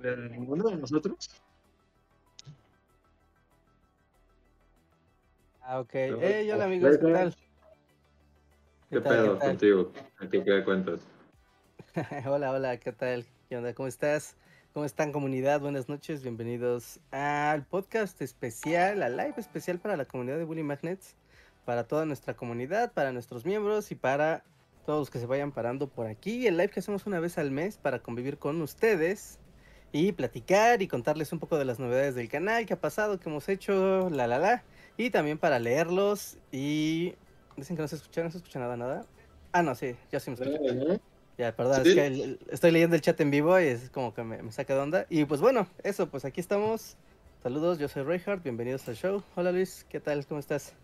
¿De ninguno de nosotros? Ah, ok. Hey, hola amigos, ¿qué tal? ¿Qué, pedo contigo? ¿A qué, qué cuentas? hola, hola, ¿qué tal? ¿Qué onda? ¿Cómo estás? ¿Cómo están comunidad? Buenas noches, bienvenidos al podcast especial, al live especial para la comunidad de Bully Magnets, para toda nuestra comunidad, para nuestros miembros y para todos los que se vayan parando por aquí. El live que hacemos una vez al mes para convivir con ustedes y platicar y contarles un poco de las novedades del canal, qué ha pasado, qué hemos hecho, la la la. Y también para leerlos y... Dicen que no se escucha, no se escucha nada, nada. Ah, no, sí, ya sí me escucha. Ya, perdón, es que estoy leyendo el chat en vivo y es como que me, saca de onda. Y pues bueno, eso, pues aquí estamos. Saludos, yo soy Reinhardt, bienvenidos al show. Hola Luis, ¿qué tal? ¿Cómo estás?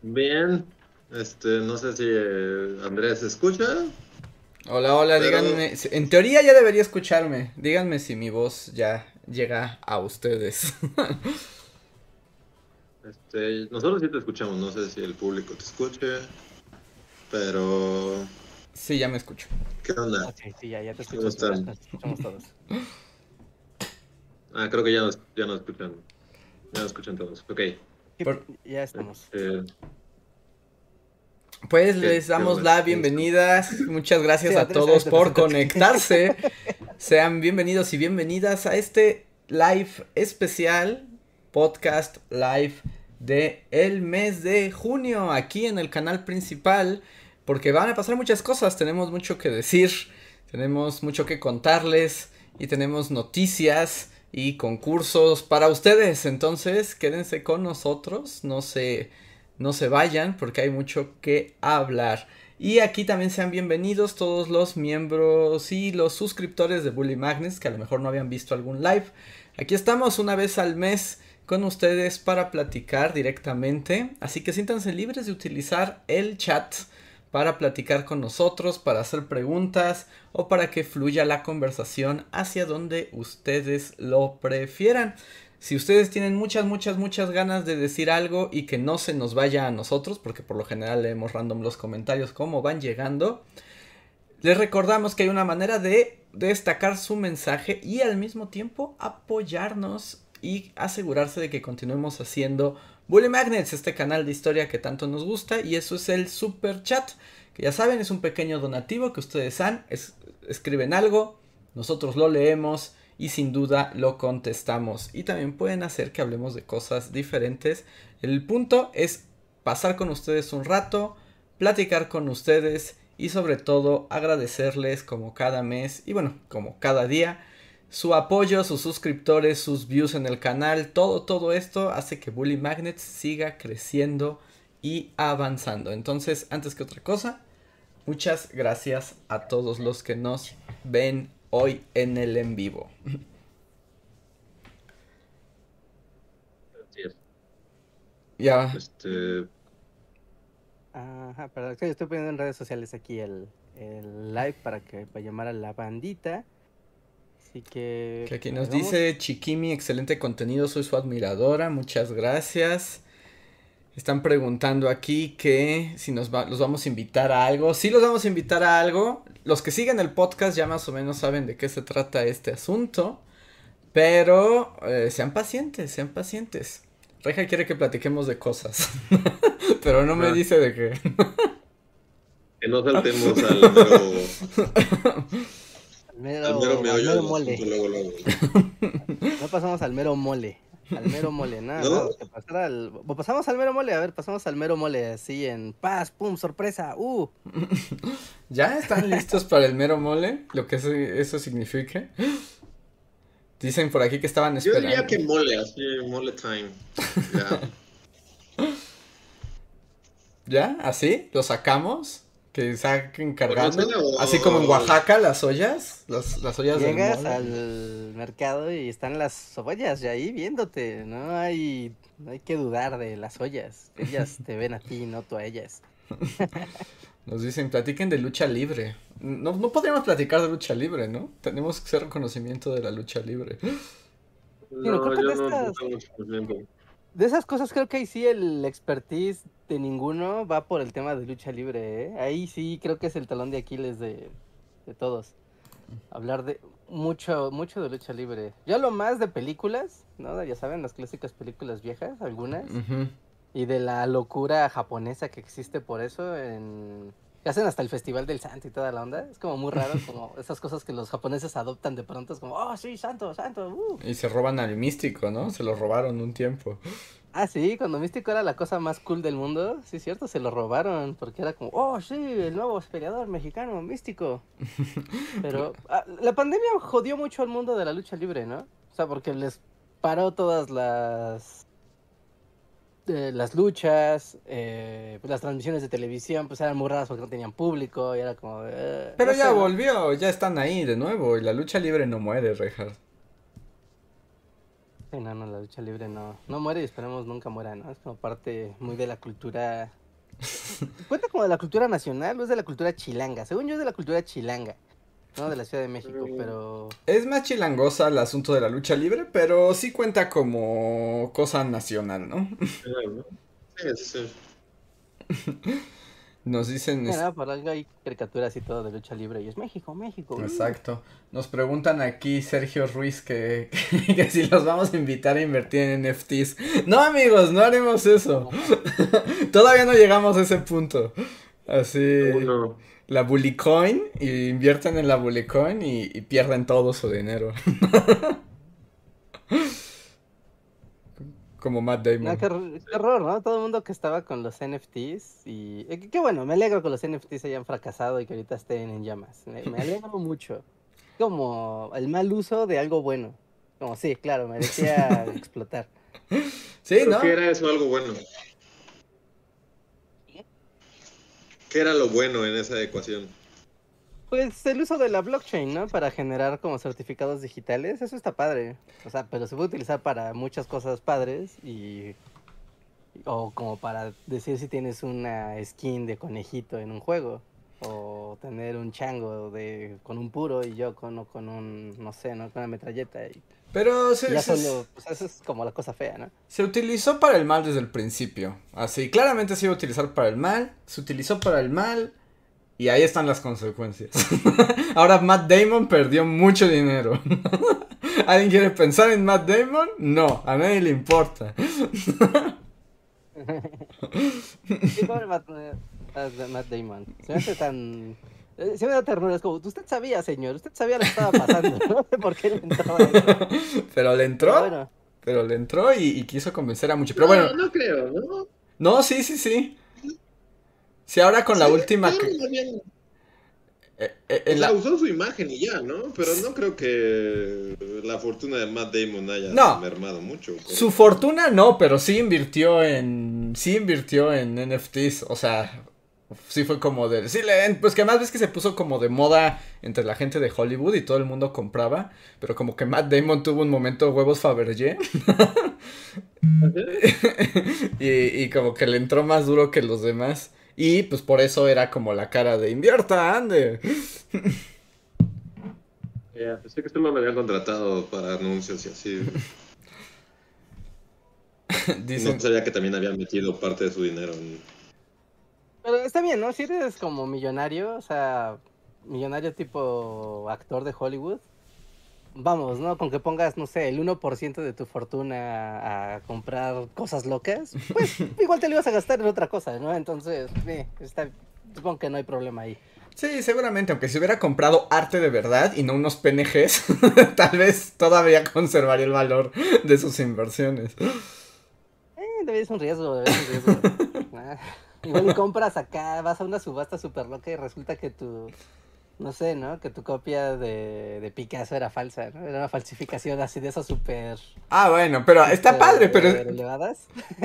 Bien, este, no sé si eh, Andrés escucha. Hola, hola, díganme, en teoría ya debería escucharme. Díganme si mi voz ya llega a ustedes. este, nosotros sí te escuchamos, no sé si el público te escuche, pero Sí, ya me escucho. ¿Qué onda? Sí, ya, ya te escucho. ¿Cómo escuchamos todos. Ah, creo que ya nos, ya nos escuchan. Ya nos escuchan todos. Ok. Ya estamos. Este, pues les damos la bienvenida. Muchas gracias a todos por conectarse. Sean bienvenidos y bienvenidas a este live especial, podcast live de el mes de junio aquí en el canal principal porque van a pasar muchas cosas, tenemos mucho que decir, tenemos mucho que contarles y tenemos noticias y concursos para ustedes, entonces quédense con nosotros, no se, no se vayan porque hay mucho que hablar. Y aquí también sean bienvenidos todos los miembros y los suscriptores de Bully Magnets que a lo mejor no habían visto algún live. Aquí estamos una vez al mes con ustedes para platicar directamente, así que siéntanse libres de utilizar el chat para platicar con nosotros, para hacer preguntas o para que fluya la conversación hacia donde ustedes lo prefieran. Si ustedes tienen muchas, muchas, muchas ganas de decir algo y que no se nos vaya a nosotros, porque por lo general leemos random los comentarios como van llegando, les recordamos que hay una manera de destacar su mensaje y al mismo tiempo apoyarnos y asegurarse de que continuemos haciendo Bully Magnets, este canal de historia que tanto nos gusta, y eso es el super chat, que ya saben, es un pequeño donativo que ustedes han, escriben algo, nosotros lo leemos y sin duda lo contestamos. Y también pueden hacer que hablemos de cosas diferentes. El punto es pasar con ustedes un rato, platicar con ustedes y sobre todo agradecerles como cada mes y bueno, como cada día su apoyo, sus suscriptores, sus views en el canal, todo, todo esto hace que Bully Magnets siga creciendo y avanzando. Entonces, antes que otra cosa, muchas gracias a todos los que nos ven hoy en el en vivo. Ya. Este... Ajá, pero estoy poniendo en redes sociales aquí el, el live para que para llamar a la bandita que... aquí nos dice Chiquimi, excelente contenido, soy su admiradora, muchas gracias. Están preguntando aquí que si nos los vamos a invitar a algo. Sí los vamos a invitar a algo. Los que siguen el podcast ya más o menos saben de qué se trata este asunto. Pero eh, sean pacientes, sean pacientes. Reja quiere que platiquemos de cosas. pero no me ah. dice de qué. que no saltemos al... Mero, al mero, mole. no pasamos al mero mole. Al mero mole, nada. ¿No? al... Pasamos al mero mole, a ver, pasamos al mero mole, así en paz, pum, sorpresa, uh. ¿Ya están listos para el mero mole? Lo que eso, significa. Dicen por aquí que estaban esperando. Yo diría que mole, así, mole time. Ya. ¿Ya? ¿Así? ¿Lo sacamos? Que saquen cargando. Así como en Oaxaca, las ollas. Las, las ollas Llegas al mercado y están las ollas ya ahí viéndote. No hay, no hay que dudar de las ollas. Ellas te ven a ti, no tú a ellas. Nos dicen, platiquen de lucha libre. No, no podríamos platicar de lucha libre, ¿no? Tenemos que hacer reconocimiento de la lucha libre. No, yo no, no de esas cosas creo que ahí sí el expertise de ninguno va por el tema de lucha libre, ¿eh? Ahí sí creo que es el talón de Aquiles de, de todos. Hablar de... mucho, mucho de lucha libre. Yo lo más de películas, ¿no? Ya saben, las clásicas películas viejas, algunas. Y de la locura japonesa que existe por eso en que hacen hasta el Festival del Santo y toda la onda. Es como muy raro, como esas cosas que los japoneses adoptan de pronto. Es como, oh, sí, santo, santo. Uh". Y se roban al místico, ¿no? Se lo robaron un tiempo. Ah, sí, cuando Místico era la cosa más cool del mundo, sí, cierto, se lo robaron, porque era como, oh, sí, el nuevo peleador mexicano, Místico. Pero ah, la pandemia jodió mucho al mundo de la lucha libre, ¿no? O sea, porque les paró todas las las luchas, eh, pues, las transmisiones de televisión, pues eran muy raras porque no tenían público y era como... Eh, Pero ya volvió, ya están ahí de nuevo y la lucha libre no muere, Reinhardt. Sí, no, no, la lucha libre no, no muere y esperemos nunca muera, ¿no? Es como parte muy de la cultura... ¿Cuenta como de la cultura nacional o es de la cultura chilanga? Según yo es de la cultura chilanga. No, de la Ciudad de México, pero... Es más chilangosa el asunto de la lucha libre, pero sí cuenta como cosa nacional, ¿no? Sí, sí. Nos dicen... Mira, por algo hay caricaturas y todo de lucha libre y es México, México. Exacto. Nos preguntan aquí Sergio Ruiz que, que, si los vamos a invitar a invertir en NFTs. No amigos, no haremos eso. Todavía no llegamos a ese punto. Así la Bully Coin y invierten en la Bully Coin y, pierden todo su dinero. Como Matt Damon. qué, error, ¿no? Todo el mundo que estaba con los NFTs y... Eh, qué bueno, me alegro que los NFTs hayan fracasado y que ahorita estén en llamas. Me, alegro mucho. Como el mal uso de algo bueno. Como sí, claro, merecía explotar. Sí, ¿no? ¿Qué era eso algo bueno? ¿Qué era lo bueno en esa ecuación? Pues el uso de la blockchain, ¿no? Para generar como certificados digitales, eso está padre. O sea, pero se puede utilizar para muchas cosas padres y... O como para decir si tienes una skin de conejito en un juego. O tener un chango de con un puro y yo con, con un, no sé, ¿no? Con una metralleta. Y pero se, ya solo, pues, eso es como la cosa fea, ¿no? Se utilizó para el mal desde el principio. Así, claramente se iba a utilizar para el mal, se utilizó para el mal y ahí están las consecuencias. Ahora Matt Damon perdió mucho dinero. ¿Alguien quiere pensar en Matt Damon? No, a nadie le importa. pobre Matt, Matt Damon. Se me hace tan eh, se me da ternura, es como, usted sabía, señor, usted sabía lo que estaba pasando, no sé por qué le entró Pero le entró, pero, le entró y, quiso convencer a muchos, pero bueno. No, creo, ¿no? No, sí, sí, sí. Sí, ahora con la última... Eh, eh, la... usó su imagen y ya, ¿no? Pero no creo que la fortuna de Matt Damon haya mermado mucho. Su fortuna no, pero sí invirtió en. Sí invirtió en NFTs. O sea, Sí fue como de... Sí, pues que más ves que se puso como de moda entre la gente de Hollywood y todo el mundo compraba. Pero como que Matt Damon tuvo un momento huevos Fabergé. y, y como que le entró más duro que los demás. Y pues por eso era como la cara de invierta, ande. Ya, pensé que solo lo habían contratado para anuncios y así. No sabía que también habían metido parte de su dinero en pero está bien, ¿no? Si eres como millonario, o sea, millonario tipo actor de Hollywood, vamos, ¿no? Con que pongas, no sé, el 1% de tu fortuna a comprar cosas locas, pues igual te lo ibas a gastar en otra cosa, ¿no? Entonces, eh, está, supongo que no hay problema ahí. Sí, seguramente, aunque si hubiera comprado arte de verdad y no unos PNGs, tal vez todavía conservaría el valor de sus inversiones. Eh, ser un riesgo, ser un riesgo. Igual compras acá, vas a una subasta súper loca y resulta que tu, no sé, ¿no? Que tu copia de, de Picasso era falsa, ¿no? Era una falsificación así de esas súper... Ah, bueno, pero está padre, pero...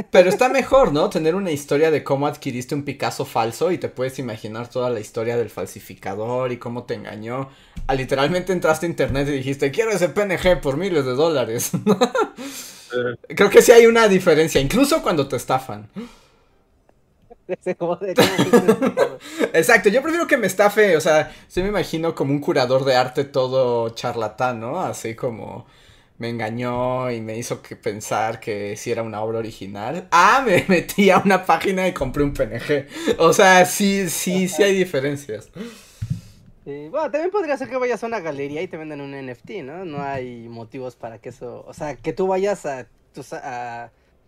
Pero está mejor, ¿no? Tener una historia de cómo adquiriste un Picasso falso y te puedes imaginar toda la historia del falsificador y cómo te engañó. Ah, literalmente entraste a internet y dijiste, quiero ese PNG por miles de dólares. Creo que sí hay una diferencia, incluso cuando te estafan. Exacto, yo prefiero que me estafe, o sea, se me imagino como un curador de arte todo charlatán, ¿no? Así como me engañó y me hizo que pensar que si era una obra original. Ah, me metí a una página y compré un PNG. O sea, sí, sí, sí hay diferencias. bueno, también podría ser que vayas a una galería y te venden un NFT, ¿no? No hay motivos para que eso, o sea, que tú vayas a,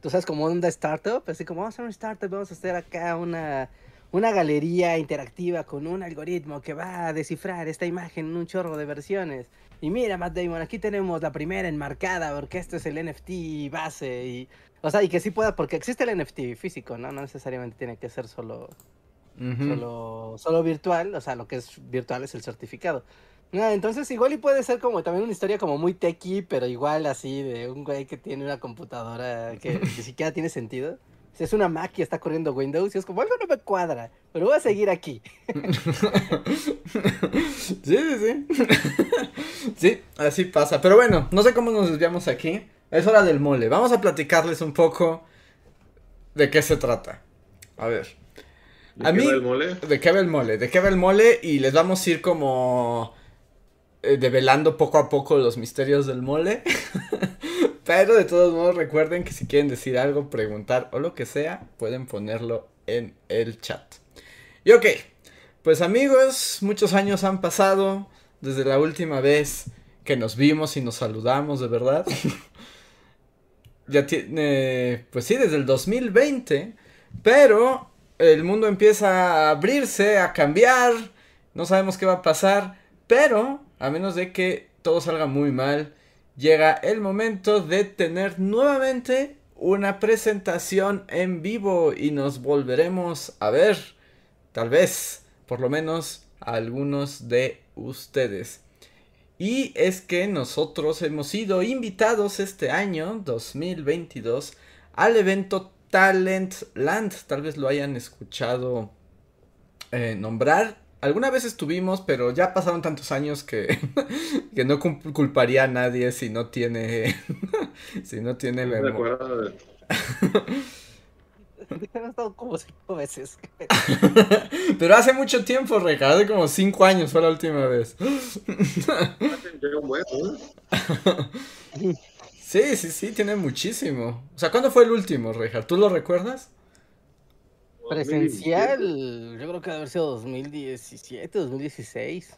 tú sabes, como onda startup, así como vamos a hacer un startup, vamos a hacer acá una, una galería interactiva con un algoritmo que va a descifrar esta imagen en un chorro de versiones. Y mira, Matt Damon, aquí tenemos la primera enmarcada porque esto es el NFT base. Y, o sea, y que sí pueda, porque existe el NFT físico, ¿no? No necesariamente tiene que ser solo solo, solo virtual, o sea, lo que es virtual es el certificado. Entonces igual y puede ser como también una historia como muy techy, pero igual así de un güey que tiene una computadora que ni siquiera tiene sentido. Si es una Mac y está corriendo Windows y es como algo no me cuadra, pero voy a seguir aquí. sí, sí, sí. sí, así pasa. Pero bueno, no sé cómo nos desviamos aquí. Es hora del mole. Vamos a platicarles un poco de qué se trata. A ver. ¿De qué va el mole? ¿De qué va el mole? ¿De qué va el mole? Y les vamos a ir como develando poco a poco los misterios del mole. Pero de todos modos recuerden que si quieren decir algo, preguntar o lo que sea, pueden ponerlo en el chat. Y ok, pues amigos, muchos años han pasado desde la última vez que nos vimos y nos saludamos, de verdad. ya tiene, pues sí, desde el 2020, pero el mundo empieza a abrirse, a cambiar, no sabemos qué va a pasar, pero a menos de que todo salga muy mal, llega el momento de tener nuevamente una presentación en vivo y nos volveremos a ver, tal vez, por lo menos algunos de ustedes. Y es que nosotros hemos sido invitados este año 2022 al evento Talent Land. Tal vez lo hayan escuchado eh, nombrar. Alguna vez estuvimos, pero ya pasaron tantos años que, que no culparía a nadie si no tiene. si no tiene memoria. Han estado como cinco veces. Pero hace mucho tiempo, Reja, hace como cinco años fue la última vez. Sí, sí, sí, tiene muchísimo. O sea, ¿cuándo fue el último, Rejar? ¿Tú lo recuerdas? Presencial, yo creo que debe haber sido 2017, 2016.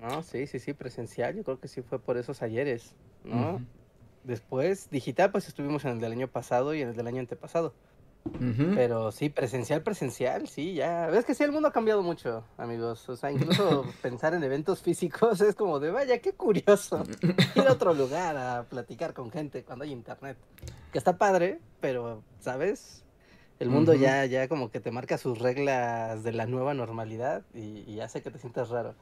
No, sí, sí, sí, presencial, yo creo que sí fue por esos ayeres, ¿no? Después, digital, pues estuvimos en el del año pasado y en el del año antepasado. Pero sí, presencial, presencial, sí, ya. Ves que sí, el mundo ha cambiado mucho, amigos. O sea, incluso pensar en eventos físicos es como de, vaya, qué curioso. Ir a otro lugar a platicar con gente cuando hay internet. Que está padre, pero, ¿sabes? El mundo ya, ya como que te marca sus reglas de la nueva normalidad y, y hace que te sientas raro.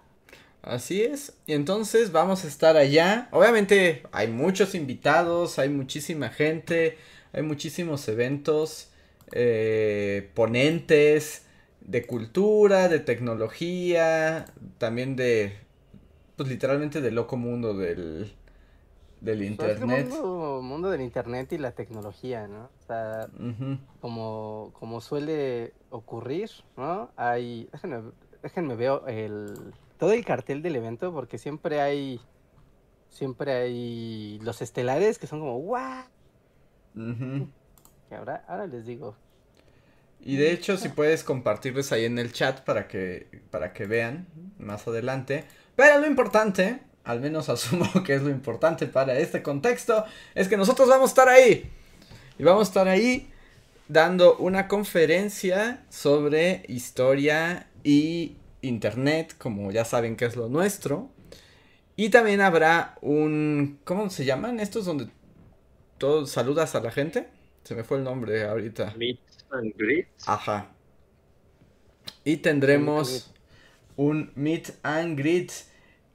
Así es. Y entonces vamos a estar allá. Obviamente hay muchos invitados, hay muchísima gente, hay muchísimos eventos eh, ponentes de cultura, de tecnología, también de, pues literalmente del loco mundo del, del pues, internet. El mundo, del internet y la tecnología, ¿no? O sea, como, como suele ocurrir, ¿no? Hay, déjenme, déjenme veo el, todo el cartel del evento porque siempre hay, siempre hay los estelares que son como, ¡guau! Y ahora, ahora les digo. Y de hecho, si puedes compartirles ahí en el chat para que, para que vean más adelante. Pero lo importante, al menos asumo que es lo importante para este contexto, es que nosotros vamos a estar ahí. Y vamos a estar ahí dando una conferencia sobre historia y internet, como ya saben que es lo nuestro. Y también habrá un, ¿cómo se llaman estos donde todos saludas a la gente? Se me fue el nombre ahorita. Meet and greet. Ajá. Y tendremos un meet and greet.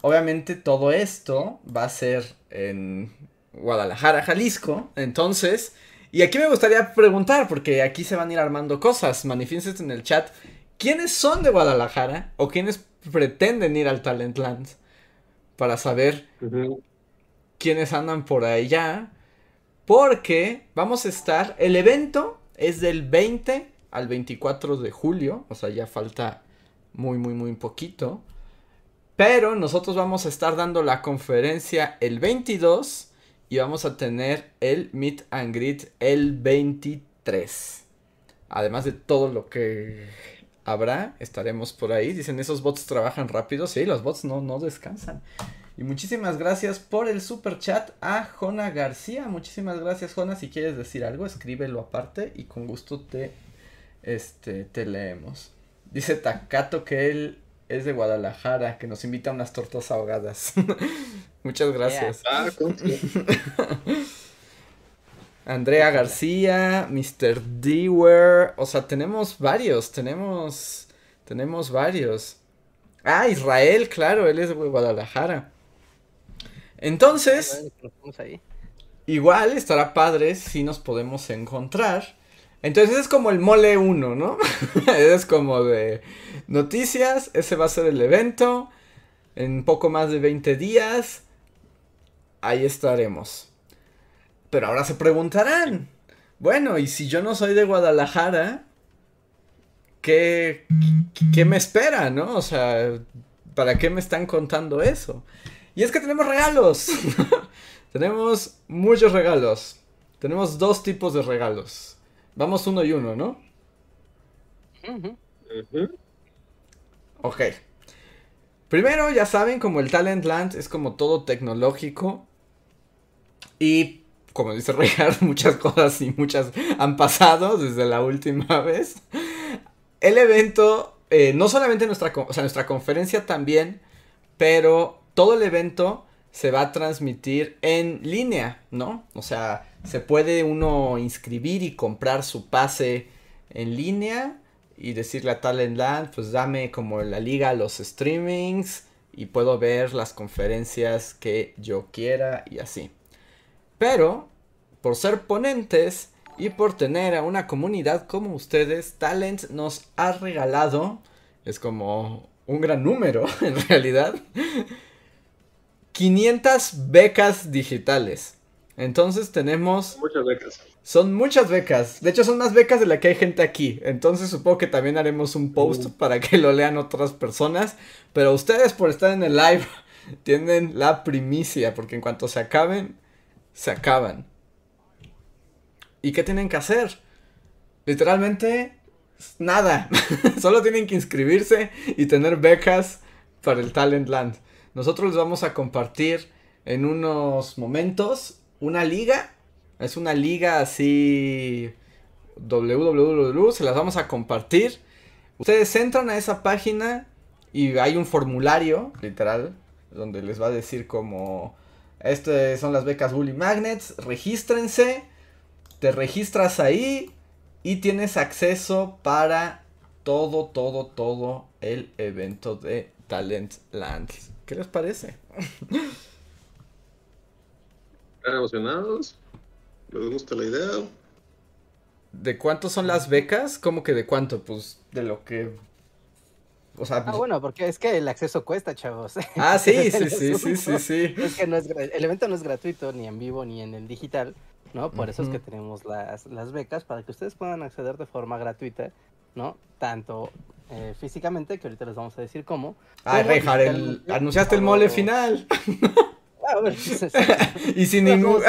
Obviamente todo esto va a ser en Guadalajara, Jalisco. Entonces, y aquí me gustaría preguntar, porque aquí se van a ir armando cosas. Manifiesten en el chat. ¿Quiénes son de Guadalajara o quiénes pretenden ir al Talentland? Para saber quiénes andan por allá porque vamos a estar, el evento es del 20 al 24 de julio, o sea, ya falta muy, muy, muy poquito. Pero nosotros vamos a estar dando la conferencia el 22 y vamos a tener el Meet and Greet el 23. Además de todo lo que habrá, estaremos por ahí. Dicen, esos bots trabajan rápido. Sí, los bots no, no descansan. Y muchísimas gracias por el super chat a Jona García. Muchísimas gracias, Jona. Si quieres decir algo, escríbelo aparte y con gusto te, este, te leemos. Dice Takato que él es de Guadalajara, que nos invita a unas tortas ahogadas. Muchas gracias. Ah, Andrea García, Mr. Dewar, o sea, tenemos varios, tenemos, tenemos varios. Ah, Israel, claro, él es de Guadalajara. Entonces, igual estará padre si nos podemos encontrar. Entonces es como el mole 1, ¿no? es como de noticias, ese va a ser el evento. En poco más de 20 días, ahí estaremos. Pero ahora se preguntarán, bueno, y si yo no soy de Guadalajara, ¿qué, qué me espera, no? O sea, ¿para qué me están contando eso? Y es que tenemos regalos. tenemos muchos regalos. Tenemos dos tipos de regalos. Vamos uno y uno, ¿no? Ok. Primero, ya saben, como el Talent Land es como todo tecnológico. Y como dice Richard, muchas cosas y muchas han pasado desde la última vez. El evento, eh, no solamente nuestra, o sea, nuestra conferencia también, pero todo el evento se va a transmitir en línea, ¿no? O sea, se puede uno inscribir y comprar su pase en línea y decirle a Talentland, pues dame como la liga los streamings y puedo ver las conferencias que yo quiera y así. Pero, por ser ponentes y por tener a una comunidad como ustedes, Talent nos ha regalado, es como un gran número en realidad, 500 becas digitales. Entonces tenemos... Muchas becas. Son muchas becas. De hecho, son más becas de la que hay gente aquí. Entonces supongo que también haremos un post para que lo lean otras personas. Pero ustedes por estar en el live tienen la primicia. Porque en cuanto se acaben, se acaban. ¿Y qué tienen que hacer? Literalmente, nada. Solo tienen que inscribirse y tener becas para el Talent Land. Nosotros les vamos a compartir en unos momentos una liga. Es una liga así www, se las vamos a compartir. Ustedes entran a esa página y hay un formulario, literal, donde les va a decir como estas son las becas Bully Magnets, regístrense, te registras ahí y tienes acceso para todo, todo, todo el evento de Talent Land. ¿Qué les parece? ¿Están emocionados? ¿Les gusta la idea? ¿De cuánto son las becas? ¿Cómo que de cuánto? Pues de lo que o sea, ah, pues bueno, porque es que el acceso cuesta, chavos. Ah, sí, sí, sí, sí, sí, sí. Es que no es, el evento no es gratuito ni en vivo ni en el digital, ¿no? Por eso es que tenemos las, las becas para que ustedes puedan acceder de forma gratuita, ¿no? Tanto eh, físicamente, que ahorita les vamos a decir cómo. Ah, Rejar, el, anunciaste el mole final. Ah, y sin ningún...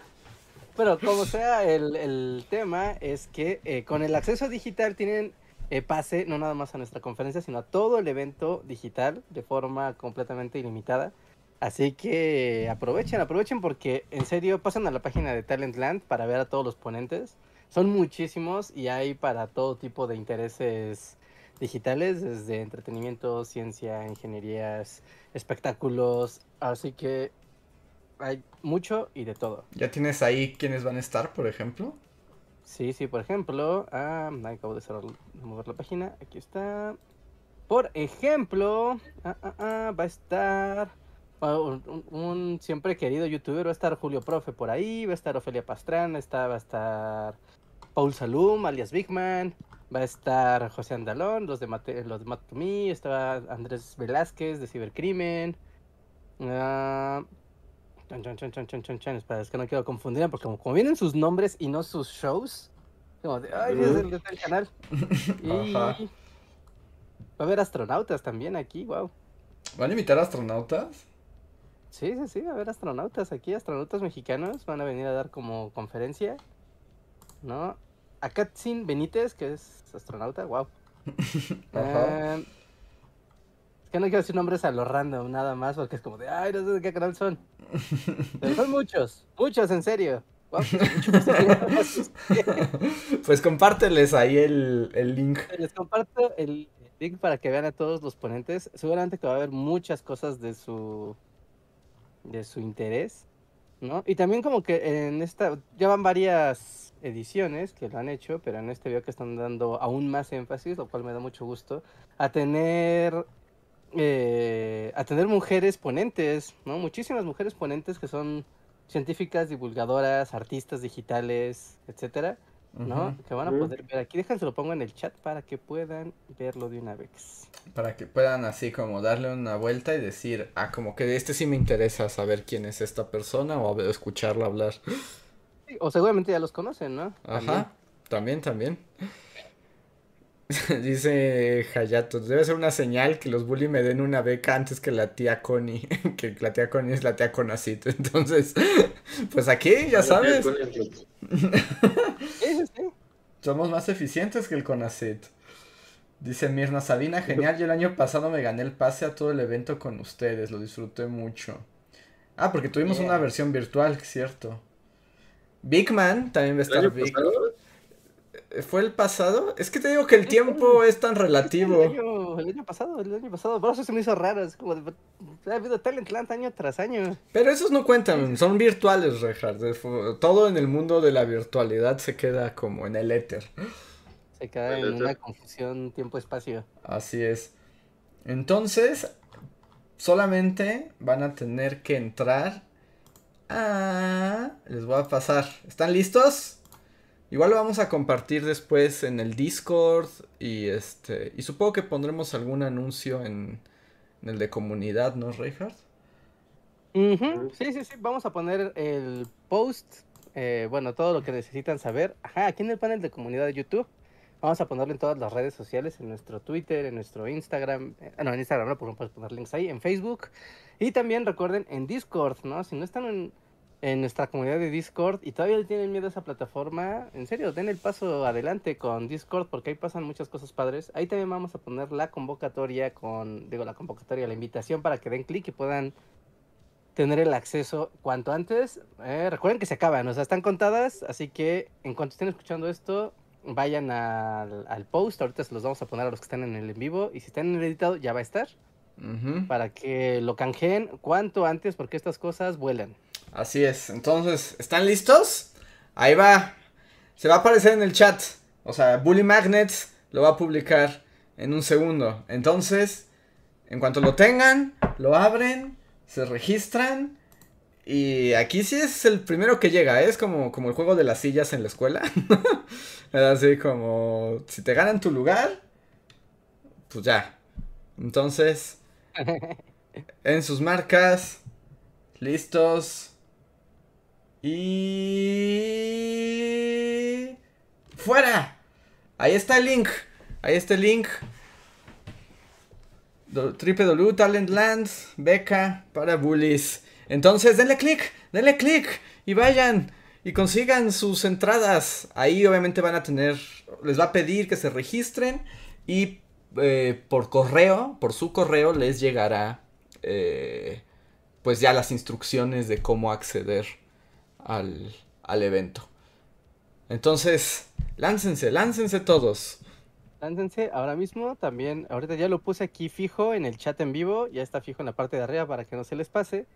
Pero como sea, el, el tema es que eh, con el acceso digital tienen eh, pase no nada más a nuestra conferencia, sino a todo el evento digital de forma completamente ilimitada. Así que aprovechen, aprovechen porque en serio pasan a la página de Talentland para ver a todos los ponentes. Son muchísimos y hay para todo tipo de intereses digitales, desde entretenimiento, ciencia, ingenierías, espectáculos. Así que hay mucho y de todo. ¿Ya tienes ahí quiénes van a estar, por ejemplo? Sí, sí, por ejemplo, ah, acabo de, cerrar, de mover la página, aquí está. Por ejemplo, ah, ah, ah va a estar un, siempre querido youtuber, va a estar Julio Profe por ahí, va a estar Ofelia Pastrana, está, va a estar Paul Salum, alias Bigman, va a estar José Andalón, los de Mate, los de Mate está Andrés Velázquez de Cibercrimen, Chan, chan, chan, chan, chan, chan, chan. Espera, es que no quiero confundir porque como, vienen sus nombres y no sus shows, como de, ay, es el, canal. Y va a haber astronautas también aquí, wow. ¿Van a invitar astronautas? Sí, sí, sí, va a haber astronautas aquí, astronautas mexicanos, van a venir a dar como conferencia, ¿no? A Katsin Benítez, que es astronauta, wow. Ajá. Es que no quiero decir nombres a lo random, nada más, porque es como de, ay, no sé de qué canal son. Pero son muchos, muchos, en serio. pues compárteles ahí el, el, link. Les comparto el link para que vean a todos los ponentes. Seguramente que va a haber muchas cosas de su de su interés, ¿no? Y también como que en esta ya van varias ediciones que lo han hecho, pero en este veo que están dando aún más énfasis, lo cual me da mucho gusto, a tener eh, a tener mujeres ponentes, ¿no? Muchísimas mujeres ponentes que son científicas, divulgadoras, artistas digitales, etcétera, ¿no? Que van a poder ver aquí. Déjense lo pongo en el chat para que puedan verlo de una vez. Para que puedan así como darle una vuelta y decir, ah, como que de este sí me interesa saber quién es esta persona o escucharla hablar. o seguramente ya los conocen, ¿no? Ajá, también, también. Dice Hayato, debe ser una señal que los bully me den una beca antes que la tía Connie, que la tía Connie es la tía Conacit. Entonces, pues aquí, ya sabes. Somos más eficientes que el Conacit. Dice Mirna Sabina, genial, yo el año pasado me gané el pase a todo el evento con ustedes, lo disfruté mucho. Ah, porque tuvimos una versión virtual, cierto. Big Man también va a estar Big. ¿Fue el pasado? Es que te digo que el tiempo es tan relativo. El año, pasado, el año pasado. Por eso se me hizo raro. Es como ha habido Talentland año tras año. Pero esos no cuentan, son virtuales, Reinhardt. Todo en el mundo de la virtualidad se queda como en el éter. Se queda en una confusión tiempo-espacio. Así es. Entonces, solamente van a tener que entrar. Ah, les voy a pasar. ¿Están listos? Igual lo vamos a compartir después en el Discord y este y supongo que pondremos algún anuncio en, el de comunidad, ¿no, Reinhardt? Sí, sí, sí, vamos a poner el post, eh, bueno, todo lo que necesitan saber. Ajá, aquí en el panel de comunidad de YouTube. Vamos a ponerlo en todas las redes sociales, en nuestro Twitter, en nuestro Instagram. Eh, no, en Instagram no, porque no puedes poner links ahí, en Facebook. Y también recuerden en Discord, ¿no? Si no están en, en nuestra comunidad de Discord y todavía tienen miedo a esa plataforma, en serio, den el paso adelante con Discord porque ahí pasan muchas cosas padres. Ahí también vamos a poner la convocatoria con, digo, la convocatoria, la invitación para que den clic y puedan tener el acceso cuanto antes. Eh, recuerden que se acaban, o sea, están contadas, así que en cuanto estén escuchando esto, vayan al, al post, ahorita se los vamos a poner a los que están en el en vivo y si están en el editado ya va a estar. Para que lo canjeen cuanto antes porque estas cosas vuelan. Así es. Entonces, ¿están listos? Ahí va. Se va a aparecer en el chat. O sea, Bully Magnets lo va a publicar en un segundo. Entonces, en cuanto lo tengan, lo abren, se registran. Y aquí sí es el primero que llega, ¿eh? es como, como el juego de las sillas en la escuela. Así como, si te ganan tu lugar, pues ya. Entonces, en sus marcas, listos. Y... ¡Fuera! Ahí está el link. Ahí está el link. Lands beca para bullies. Entonces, denle click, denle click y vayan y consigan sus entradas. Ahí obviamente van a tener, les va a pedir que se registren y eh, por correo, por su correo les llegará eh, pues ya las instrucciones de cómo acceder al, al evento. Entonces, láncense, láncense todos. Láncense ahora mismo, también, ahorita ya lo puse aquí fijo en el chat en vivo, ya está fijo en la parte de arriba para que no se les pase.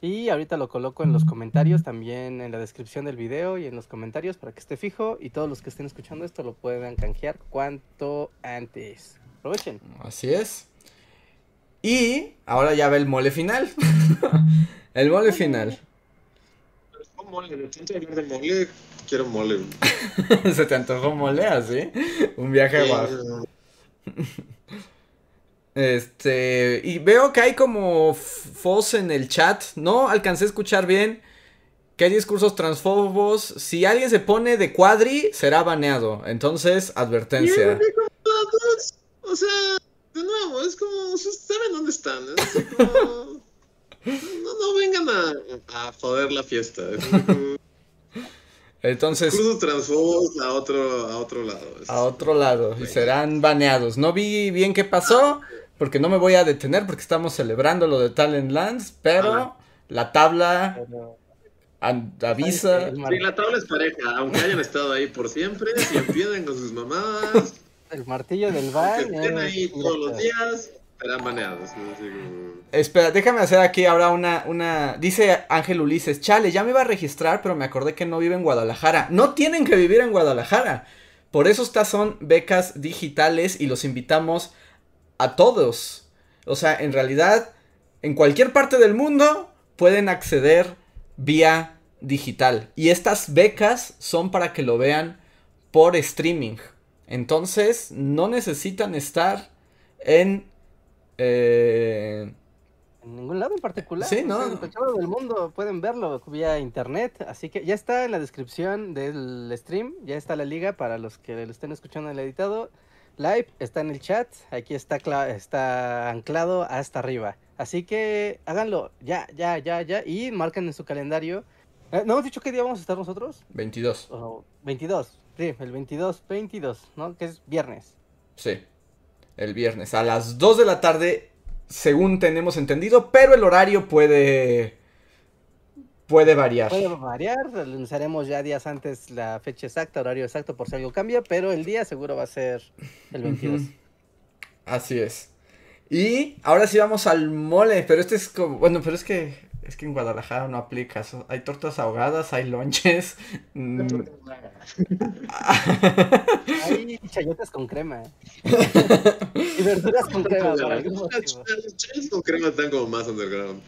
Y ahorita lo coloco en los comentarios, también en la descripción del video y en los comentarios para que esté fijo y todos los que estén escuchando esto lo puedan canjear cuanto antes. Aprovechen. Así es. Y ahora ya ve el mole final. el mole final mole, de mole, quiero mole. Se te antojó mole así, un viaje abajo. Este, y veo que hay como fos en el chat, no alcancé a escuchar bien que hay discursos transfobos. Si alguien se pone de cuadri, será baneado. Entonces, advertencia. O sea, de nuevo, es como, ¿saben dónde están? Es como... No, no vengan a, a joder la fiesta. Entonces. Cruz transfobos a otro, a otro lado. A otro lado. Y serán baneados. No vi bien qué pasó. Porque no me voy a detener porque estamos celebrando lo de Talent Lands. Pero la tabla avisa. Sí, la tabla es pareja. Aunque hayan estado ahí por siempre. Si empiezan con sus mamadas. El martillo del bar. Que estén ahí todos los días. Baneados. Espera, déjame hacer aquí ahora una, una... Dice Ángel Ulises, chale, ya me iba a registrar, pero me acordé que no vive en Guadalajara. No tienen que vivir en Guadalajara. Por eso estas son becas digitales y los invitamos a todos. O sea, en realidad, en cualquier parte del mundo pueden acceder vía digital. Y estas becas son para que lo vean por streaming. Entonces, no necesitan estar en eh, en ningún lado en particular. Sí, ¿no? en del mundo pueden verlo vía internet. Así que ya está en la descripción del stream. Ya está la liga para los que lo estén escuchando en el editado. Live está en el chat. Aquí está, está anclado hasta arriba. Así que háganlo ya, ya, ya, ya. Y marquen en su calendario. Eh, ¿No hemos dicho qué día vamos a estar nosotros? 22. 22. Sí, el 22, 22, ¿no? Que es viernes. Sí el viernes a las 2 de la tarde, según tenemos entendido, pero el horario puede puede variar. Puede variar, anunciaremos ya días antes la fecha exacta, horario exacto por si algo cambia, pero el día seguro va a ser el 22. Así es. Y ahora sí vamos al mole, pero este es como, bueno, pero es que es que en Guadalajara no aplica eso. Hay tortas ahogadas, hay lonches. Mm. hay chayotes con crema. y verduras con crema. Chayotes con crema están como más underground.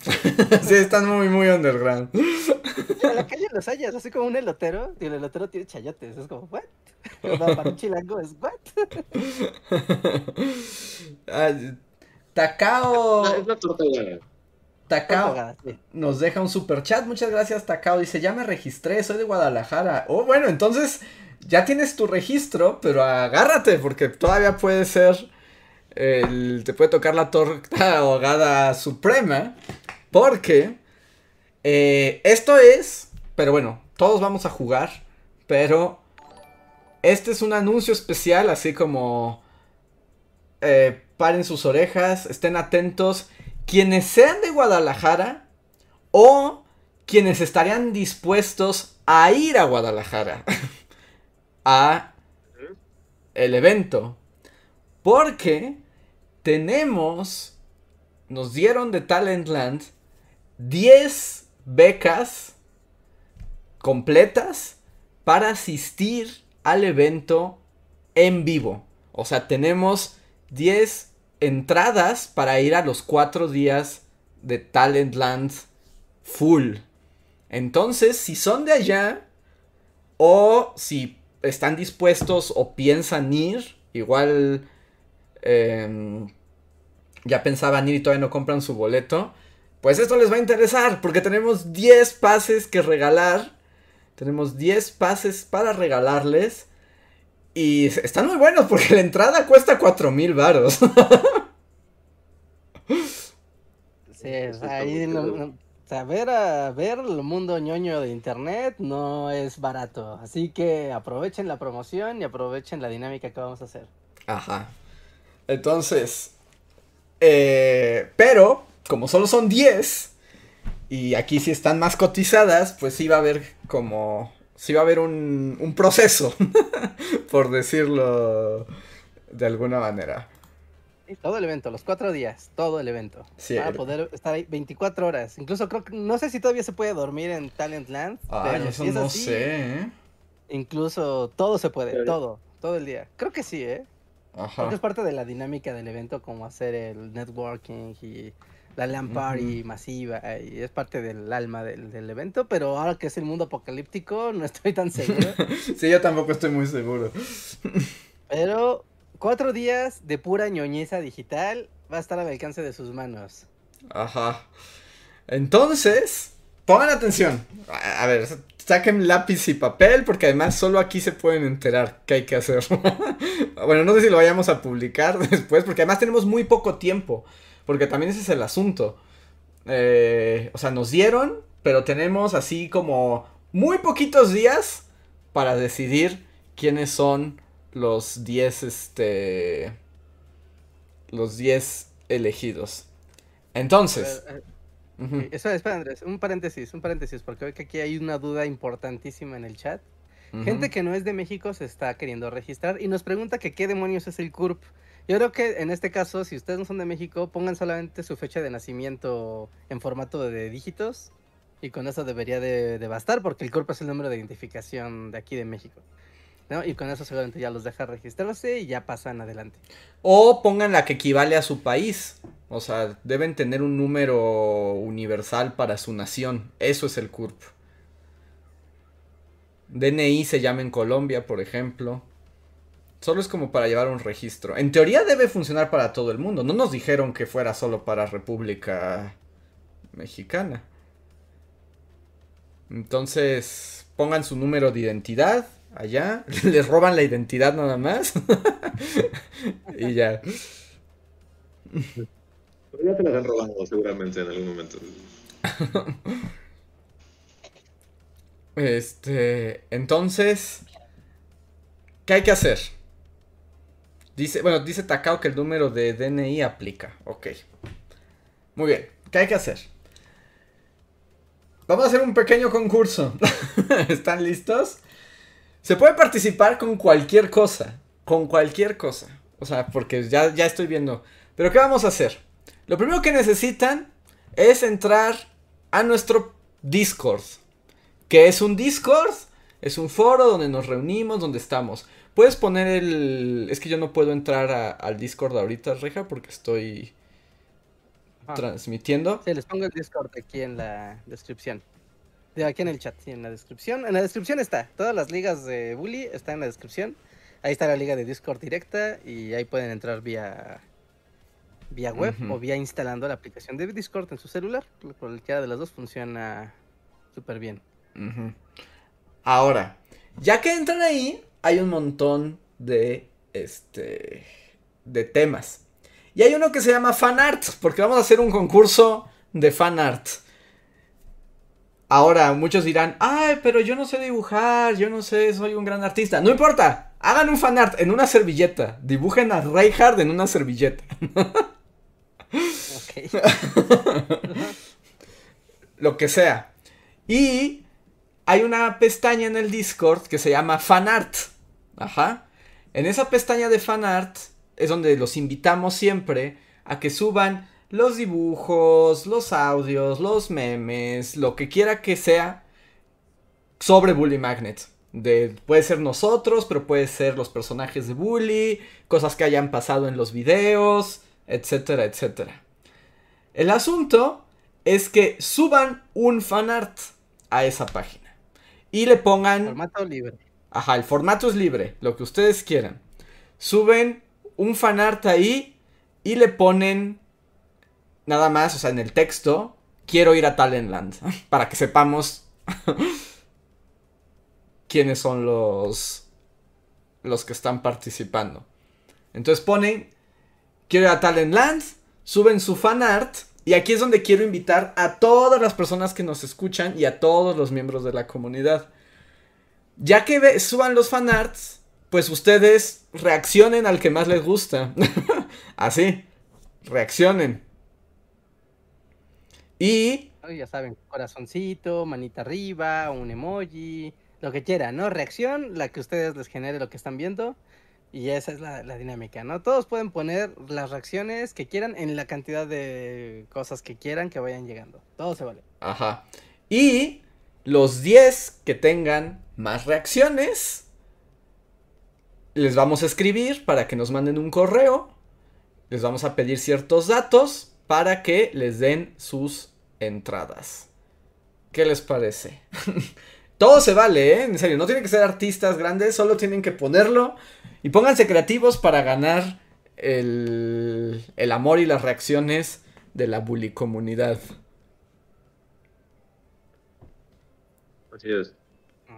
sí, están muy, muy underground. En la calle los hayas, así como un elotero. Y el elotero tiene chayotes. Es como, ¿what? Para un chilango es, ¿what? Ah, Tacao. Es la torta Takao nos deja un super chat. Muchas gracias, Takao. Dice: Ya me registré, soy de Guadalajara. Oh, bueno, entonces ya tienes tu registro, pero agárrate, porque todavía puede ser. te puede tocar la torta ahogada suprema. Porque eh, esto es. Pero bueno, todos vamos a jugar. Pero este es un anuncio especial, así como. Eh, paren sus orejas, estén atentos quienes sean de Guadalajara o quienes estarían dispuestos a ir a Guadalajara a el evento. Porque tenemos, nos dieron de Talentland 10 becas completas para asistir al evento en vivo. O sea, tenemos 10 entradas para ir a los cuatro días de Talentland full. Entonces, si son de allá o si están dispuestos o piensan ir, igual em, ya pensaban ir y todavía no compran su boleto, pues esto les va a interesar porque tenemos 10 pases que regalar. Tenemos 10 pases para regalarles. Y están muy buenos porque la entrada cuesta 4 mil varos. sí, ahí saber a ver el mundo ñoño de internet no es barato. Así que aprovechen la promoción y aprovechen la dinámica que vamos a hacer. Ajá. Entonces, eh, pero como solo son 10 y aquí sí están más cotizadas, pues sí va a haber como sí va a haber un, un proceso, por decirlo de alguna manera. todo el evento, los cuatro días, todo el evento. Sí, para poder estar ahí 24 horas. Incluso creo que, no sé si todavía se puede dormir en Talentland. Ah, pero eso no sé. ¿eh? Incluso todo se puede, todo, todo el día. Creo que sí, ¿eh? Ajá. Porque es parte de la dinámica del evento, como hacer el networking y la LAN party masiva y es parte del alma del, evento, pero ahora que es el mundo apocalíptico no estoy tan seguro. sí, yo tampoco estoy muy seguro. pero cuatro días de pura ñoñeza digital va a estar al alcance de sus manos. Ajá. Entonces, pongan atención. A, ver, saquen lápiz y papel porque además solo aquí se pueden enterar qué hay que hacer. bueno, no sé si lo vayamos a publicar después porque además tenemos muy poco tiempo. Porque también ese es el asunto. Eh, o sea, nos dieron, pero tenemos así como muy poquitos días para decidir quiénes son los 10 este los 10 elegidos. Entonces, eh, espera, Andrés, un paréntesis, un paréntesis, porque veo que aquí hay una duda importantísima en el chat. Gente que no es de México se está queriendo registrar y nos pregunta que qué demonios es el CURP. Yo creo que en este caso, si ustedes no son de México, pongan solamente su fecha de nacimiento en formato de dígitos y con eso debería de, bastar porque el CURP es el número de identificación de aquí de México. ¿no? Y con eso seguramente ya los deja registrarse y ya pasan adelante. O pongan la que equivale a su país. O sea, deben tener un número universal para su nación. Eso es el CURP. DNI se llama en Colombia, por ejemplo. Solo es como para llevar un registro. En teoría debe funcionar para todo el mundo. No nos dijeron que fuera solo para República Mexicana. Entonces, pongan su número de identidad allá. Les roban la identidad nada más. y ya. Ya te la han robado seguramente en algún momento. Este, entonces, ¿qué hay que hacer? Dice, bueno, dice Takao que el número de DNI aplica. Ok. Muy bien. ¿Qué hay que hacer? Vamos a hacer un pequeño concurso. ¿Están listos? Se puede participar con cualquier cosa. Con cualquier cosa. O sea, porque ya, ya estoy viendo. Pero ¿qué vamos a hacer? Lo primero que necesitan es entrar a nuestro Discord. ¿Qué es un Discord? Es un foro donde nos reunimos, donde estamos. Puedes poner el... Es que yo no puedo entrar al Discord ahorita, Reja, porque estoy transmitiendo. Sí, les pongo el Discord aquí en la descripción. De aquí en el chat, sí, en la descripción. En la descripción está. Todas las ligas de Bully están en la descripción. Ahí está la liga de Discord directa y ahí pueden entrar vía vía web o vía instalando la aplicación de Discord en su celular. Cualquiera de las dos funciona súper bien. Ahora, ya que entran ahí, hay un montón de este de temas. Y hay uno que se llama fan art, porque vamos a hacer un concurso de fan art. Ahora, muchos dirán, ay, pero yo no sé dibujar, yo no sé, soy un gran artista. No importa, hagan un fan art en una servilleta. Dibujen a Reinhardt en una servilleta. Lo que sea. Y hay una pestaña en el Discord que se llama Fanart. Ajá. En esa pestaña de Fanart es donde los invitamos siempre a que suban los dibujos, los audios, los memes, lo que quiera que sea sobre Bully Magnet. De, puede ser nosotros, pero puede ser los personajes de Bully, cosas que hayan pasado en los videos, etcétera, etcétera. El asunto es que suban un fanart a esa página y le pongan... Formato libre. Ajá, el formato es libre, lo que ustedes quieran. Suben un fanart ahí y le ponen nada más, o sea, en el texto, quiero ir a Talentland, para que sepamos quiénes son los los que están participando. Entonces ponen quiero ir a Talentland, suben su fanart y aquí es donde quiero invitar a todas las personas que nos escuchan y a todos los miembros de la comunidad. Ya que suban los fanarts, pues ustedes reaccionen al que más les gusta. Así, reaccionen. Y... Ya saben, corazoncito, manita arriba, un emoji, lo que quieran, ¿no? Reacción, la que ustedes les genere lo que están viendo. Y esa es la, dinámica, ¿no? Todos pueden poner las reacciones que quieran en la cantidad de cosas que quieran que vayan llegando. Todo se vale. Ajá. Y los 10 que tengan más reacciones, les vamos a escribir para que nos manden un correo. Les vamos a pedir ciertos datos para que les den sus entradas. ¿Qué les parece? Todo se vale, ¿eh? En serio, no tienen que ser artistas grandes, solo tienen que ponerlo y pónganse creativos para ganar el, el amor y las reacciones de la bully comunidad. Así es.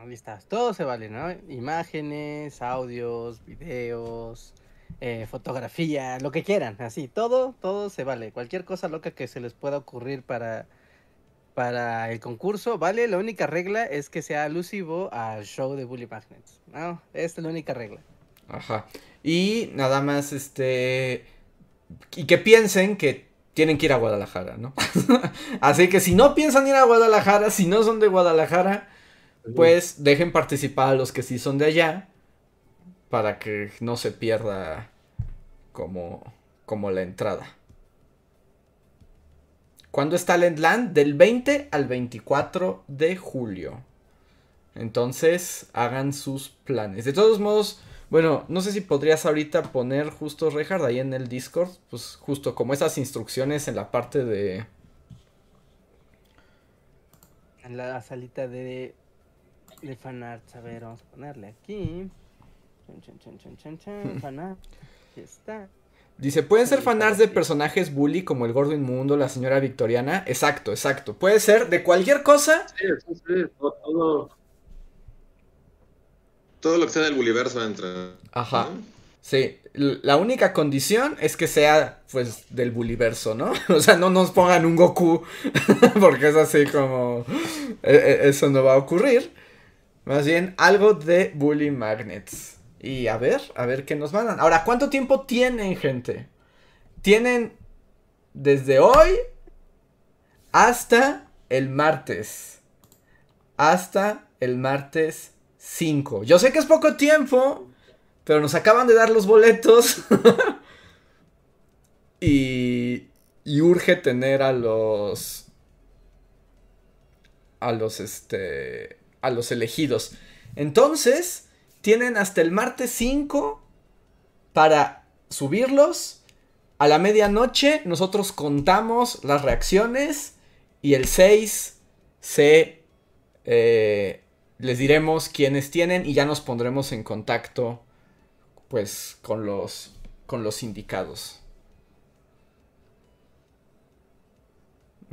listas. Todo se vale, ¿no? Imágenes, audios, videos, eh, fotografía, lo que quieran. Así, todo, todo se vale. Cualquier cosa loca que se les pueda ocurrir para para el concurso, ¿vale? La única regla es que sea alusivo al show de Bully Magnets. No, esta es la única regla. Ajá. Y nada más, este... Y que piensen que tienen que ir a Guadalajara, ¿no? Así que si no piensan ir a Guadalajara, si no son de Guadalajara, pues dejen participar a los que sí son de allá para que no se pierda como, como la entrada. ¿Cuándo está Land? Del 20 al 24 de julio. Entonces, hagan sus planes. De todos modos, bueno, no sé si podrías ahorita poner justo, Rehard, ahí en el Discord, pues justo como esas instrucciones en la parte de... En la salita de, de fanarts, a ver, vamos a ponerle aquí. Aquí está. Dice, ¿pueden ser fanarts de personajes bully como el gordo inmundo, la señora victoriana? Exacto, exacto. Puede ser de cualquier cosa. Sí, sí, sí. Todo, todo lo que sea del bullyverso entra. Ajá. Sí, la única condición es que sea, pues, del bullyverso, ¿no? O sea, no nos pongan un Goku, porque es así como... E, e, eso no va a ocurrir. Más bien, algo de Bully Magnets. Y a ver, a ver qué nos mandan. Ahora, ¿cuánto tiempo tienen, gente? Tienen desde hoy hasta el martes. Hasta el martes 5. Yo sé que es poco tiempo, pero nos acaban de dar los boletos. y, y urge tener a los a los este a los elegidos. Entonces, tienen hasta el martes 5 para subirlos. A la medianoche nosotros contamos las reacciones y el 6 se... Eh, les diremos quiénes tienen y ya nos pondremos en contacto pues con los con los indicados.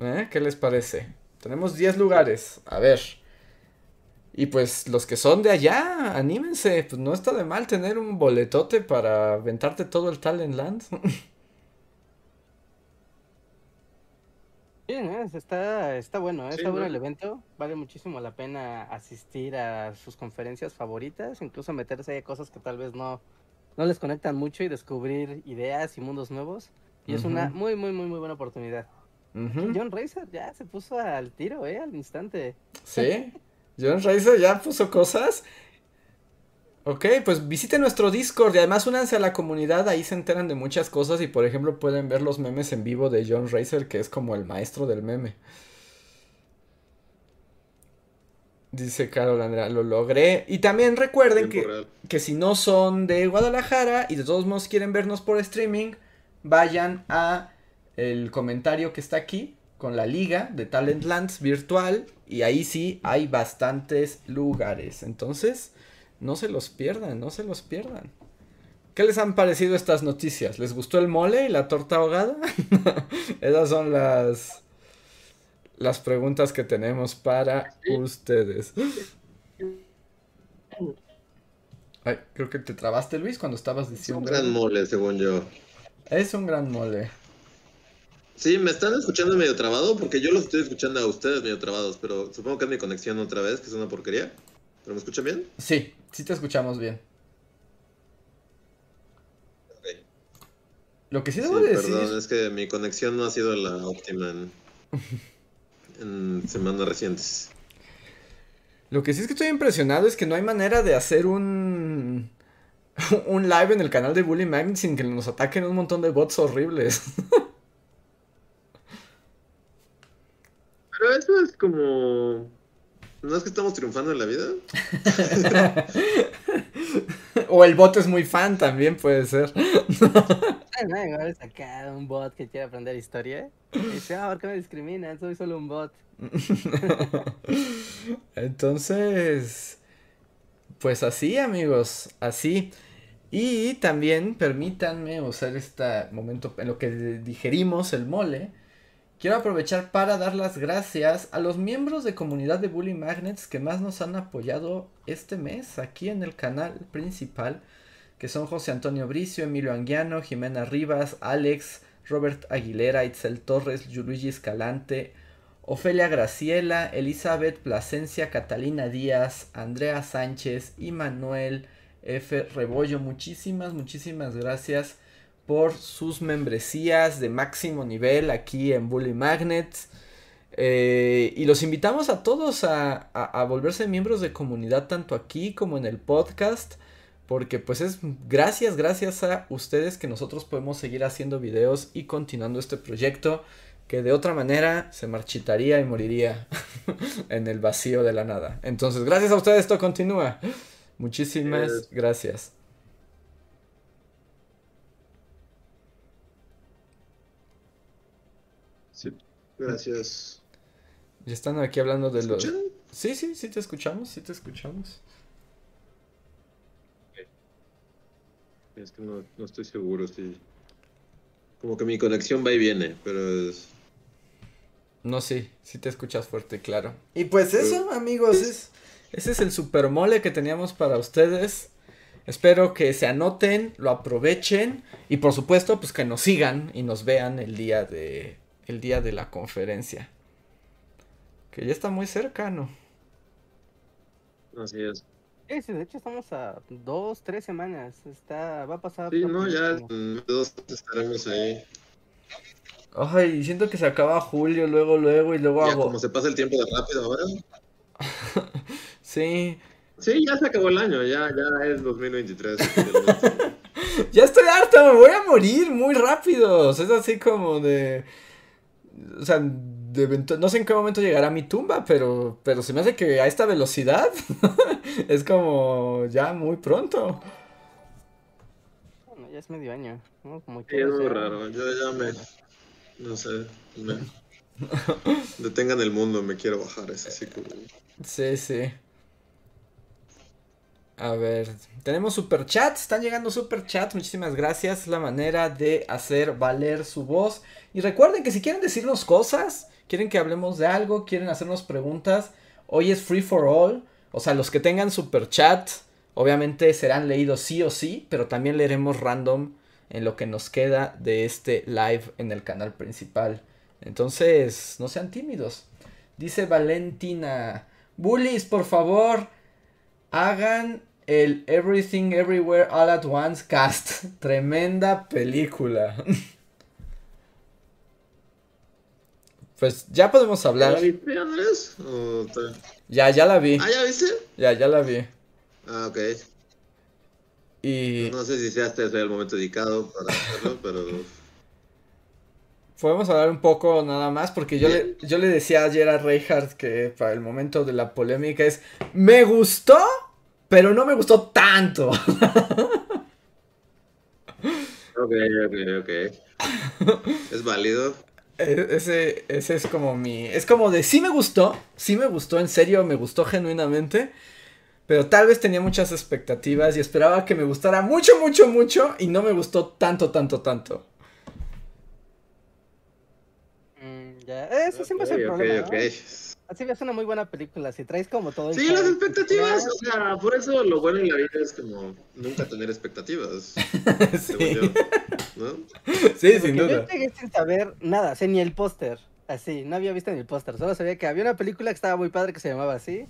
¿Eh? ¿Qué les parece? Tenemos 10 lugares. A ver. Y pues los que son de allá, anímense, pues no está de mal tener un boletote para aventarte todo el Talent Land. Bien, ¿eh? está, está bueno, ¿eh? está bueno el evento, vale muchísimo la pena asistir a sus conferencias favoritas, incluso meterse a cosas que tal vez no, no les conectan mucho y descubrir ideas y mundos nuevos. Y es una muy, muy, muy, muy buena oportunidad. John Racer ya se puso al tiro, ¿eh? Al instante. Sí. John Racer ya puso cosas. Ok, pues visiten nuestro Discord y además únanse a la comunidad, ahí se enteran de muchas cosas y por ejemplo pueden ver los memes en vivo de John Racer, que es como el maestro del meme. Dice Carol Andrea, lo logré. Y también recuerden que, que, si no son de Guadalajara y de todos modos quieren vernos por streaming, vayan a el comentario que está aquí con la liga de Talentlands virtual y ahí sí hay bastantes lugares. Entonces, no se los pierdan, no se los pierdan. ¿Qué les han parecido estas noticias? ¿Les gustó el mole y la torta ahogada? Esas son las las preguntas que tenemos para ustedes. Ay, creo que te trabaste, Luis, cuando estabas diciendo. Es un gran mole, según yo. Es un gran mole. Sí, me están escuchando medio trabado porque yo los estoy escuchando a ustedes medio trabados, pero supongo que es mi conexión otra vez, que es una porquería. ¿Pero me escuchan bien? Sí, sí te escuchamos bien. Lo que sí debo decir. Perdón, es que mi conexión no ha sido la óptima en, en semanas recientes. Lo que sí es que estoy impresionado es que no hay manera de hacer un un live en el canal de Bully Magnet sin que nos ataquen un montón de bots horribles. Pero eso es como. ¿No es que estamos triunfando en la vida? o el bot es muy fan también, puede ser. no, sacar un bot que quiere aprender historia. Y dice, ah, ¿por qué me discriminan? Soy solo un bot. Entonces, pues así, amigos, así. Y también permítanme usar este momento en lo que digerimos el mole Quiero aprovechar para dar las gracias a los miembros de comunidad de Bully Magnets que más nos han apoyado este mes aquí en el canal principal, que son José Antonio Bricio, Emilio Anguiano, Jimena Rivas, Alex, Robert Aguilera, Itzel Torres, Luigi Escalante, Ofelia Graciela, Elizabeth Plasencia, Catalina Díaz, Andrea Sánchez y Manuel F. Rebollo. Muchísimas, muchísimas gracias por sus membresías de máximo nivel aquí en Bully Magnets. Eh, y los invitamos a todos a, a, volverse miembros de comunidad tanto aquí como en el podcast. Porque pues es gracias, gracias a ustedes que nosotros podemos seguir haciendo videos y continuando este proyecto que de otra manera se marchitaría y moriría en el vacío de la nada. Entonces, gracias a ustedes esto continúa. Muchísimas gracias. Sí, gracias. Ya están aquí hablando de los... Sí, sí, sí te escuchamos, sí te escuchamos. Es que no, no estoy seguro si... Como que mi conexión va y viene, pero es... No, sí, sí te escuchas fuerte, claro. Y pues eso, amigos, es, ese es el super mole que teníamos para ustedes. Espero que se anoten, lo aprovechen y por supuesto, pues que nos sigan y nos vean el día de el día de la conferencia. Que ya está muy cercano. Así es. Sí, de hecho estamos a dos, tres semanas. Está, va a pasar. Sí, no, ya dos estaremos ahí. Ay, siento que se acaba julio, luego, luego y luego ya, como se pasa el tiempo de rápido ahora. sí. Sí, ya se acabó el año, ya, ya es 2023. ya estoy harto, me voy a morir muy rápido. es así como de... O sea, no sé en qué momento llegará mi tumba, pero, pero se me hace que a esta velocidad es como ya muy pronto. Bueno, ya es medio año, ¿no? Como que es muy raro, yo ya me... No sé, me... Detengan el mundo, me quiero bajar ese ciclo. Sí, sí. A ver, tenemos super chats, están llegando super chats, muchísimas gracias, es la manera de hacer valer su voz. Y recuerden que si quieren decirnos cosas, quieren que hablemos de algo, quieren hacernos preguntas, hoy es free for all. O sea, los que tengan super chat, obviamente serán leídos sí o sí, pero también leeremos random en lo que nos queda de este live en el canal principal. Entonces, no sean tímidos. Dice Valentina, bullies, por favor, hagan el Everything Everywhere All at Once cast. Tremenda película. Pues ya podemos hablar. ¿Ya la viste, Andrés? Ya, ya la vi. ¿Ah, ya viste? Ya, ya la vi. Ah, ok. Y... No sé si sea este el momento dedicado para hacerlo, pero... Podemos hablar un poco nada más, porque yo le, yo le decía ayer a Reinhardt que para el momento de la polémica es, me gustó, pero no me gustó tanto. Ok, ok, ok. ¿Es válido? E, ese, ese es como mi. Es como de sí me gustó. Sí me gustó, en serio, me gustó genuinamente. Pero tal vez tenía muchas expectativas y esperaba que me gustara mucho, mucho, mucho. Y no me gustó tanto, tanto, tanto. Mm, ya, eso siempre es el problema. Así ves una muy buena película, si traes como todo Sí, las expectativas, o sea, por eso lo bueno en la vida es como nunca tener expectativas. sí. ¿no? Sí, sin duda. Yo llegué sin saber nada, sé ni el póster, así, no había visto ni el póster, solo sabía que había una película que estaba muy padre que se llamaba así.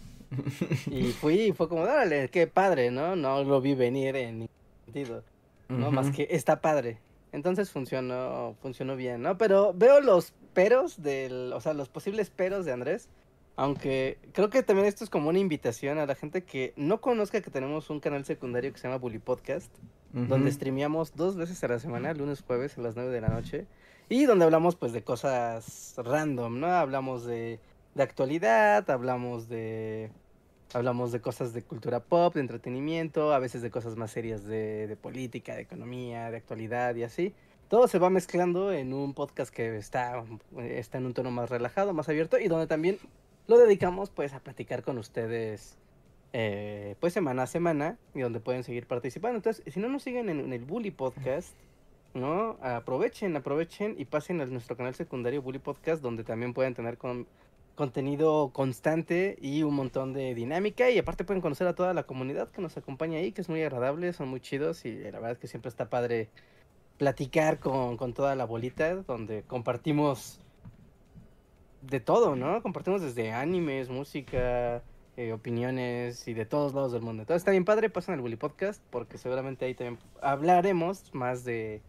Y fui y fue como, dale, qué padre, ¿no? No lo vi venir en ningún sentido, ¿no? Más que está padre. Entonces funcionó, funcionó bien, ¿no? Pero veo los peros del, o sea, los posibles peros de Andrés aunque creo que también esto es como una invitación a la gente que no conozca que tenemos un canal secundario que se llama Bully Podcast, donde streameamos dos veces a la semana, lunes, jueves a las 9 de la noche, y donde hablamos pues de cosas random, ¿no? Hablamos de, de actualidad, hablamos de hablamos de cosas de cultura pop, de entretenimiento, a veces de cosas más serias de, de política, de economía, de actualidad y así todo se va mezclando en un podcast que está, está en un tono más relajado, más abierto y donde también lo dedicamos pues a platicar con ustedes eh, pues semana a semana y donde pueden seguir participando. Entonces, si no nos siguen en, el Bully Podcast, ¿no? Aprovechen, aprovechen y pasen a nuestro canal secundario Bully Podcast donde también pueden tener con, contenido constante y un montón de dinámica y aparte pueden conocer a toda la comunidad que nos acompaña ahí, que es muy agradable, son muy chidos y la verdad es que siempre está padre platicar con, con toda la bolita donde compartimos de todo, ¿no? Compartimos desde animes, música, eh, opiniones y de todos lados del mundo. Entonces está bien padre, pasen al Bully Podcast porque seguramente ahí también hablaremos más de,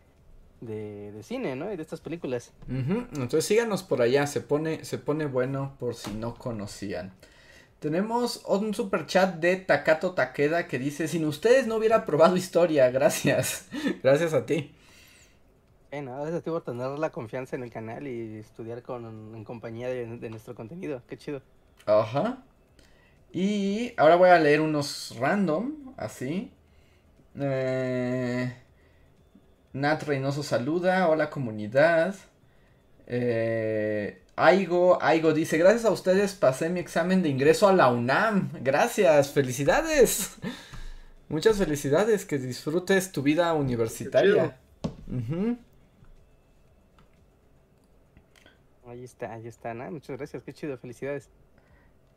de, cine, ¿no? Y de estas películas. Entonces síganos por allá, se pone, se pone bueno por si no conocían. Tenemos un super chat de Takato Takeda que dice, sin ustedes no hubiera probado historia, gracias. gracias a ti. Bueno, gracias a ti por tener la confianza en el canal y estudiar con, en compañía de, nuestro contenido. Qué chido. Ajá. Y ahora voy a leer unos random, así. Eh, Nat Reynoso saluda, hola comunidad. Eh, Aigo, Aigo dice, gracias a ustedes pasé mi examen de ingreso a la UNAM. Gracias, felicidades. Muchas felicidades, que disfrutes tu vida universitaria. Ahí está, ahí está, muchas gracias, qué chido, felicidades.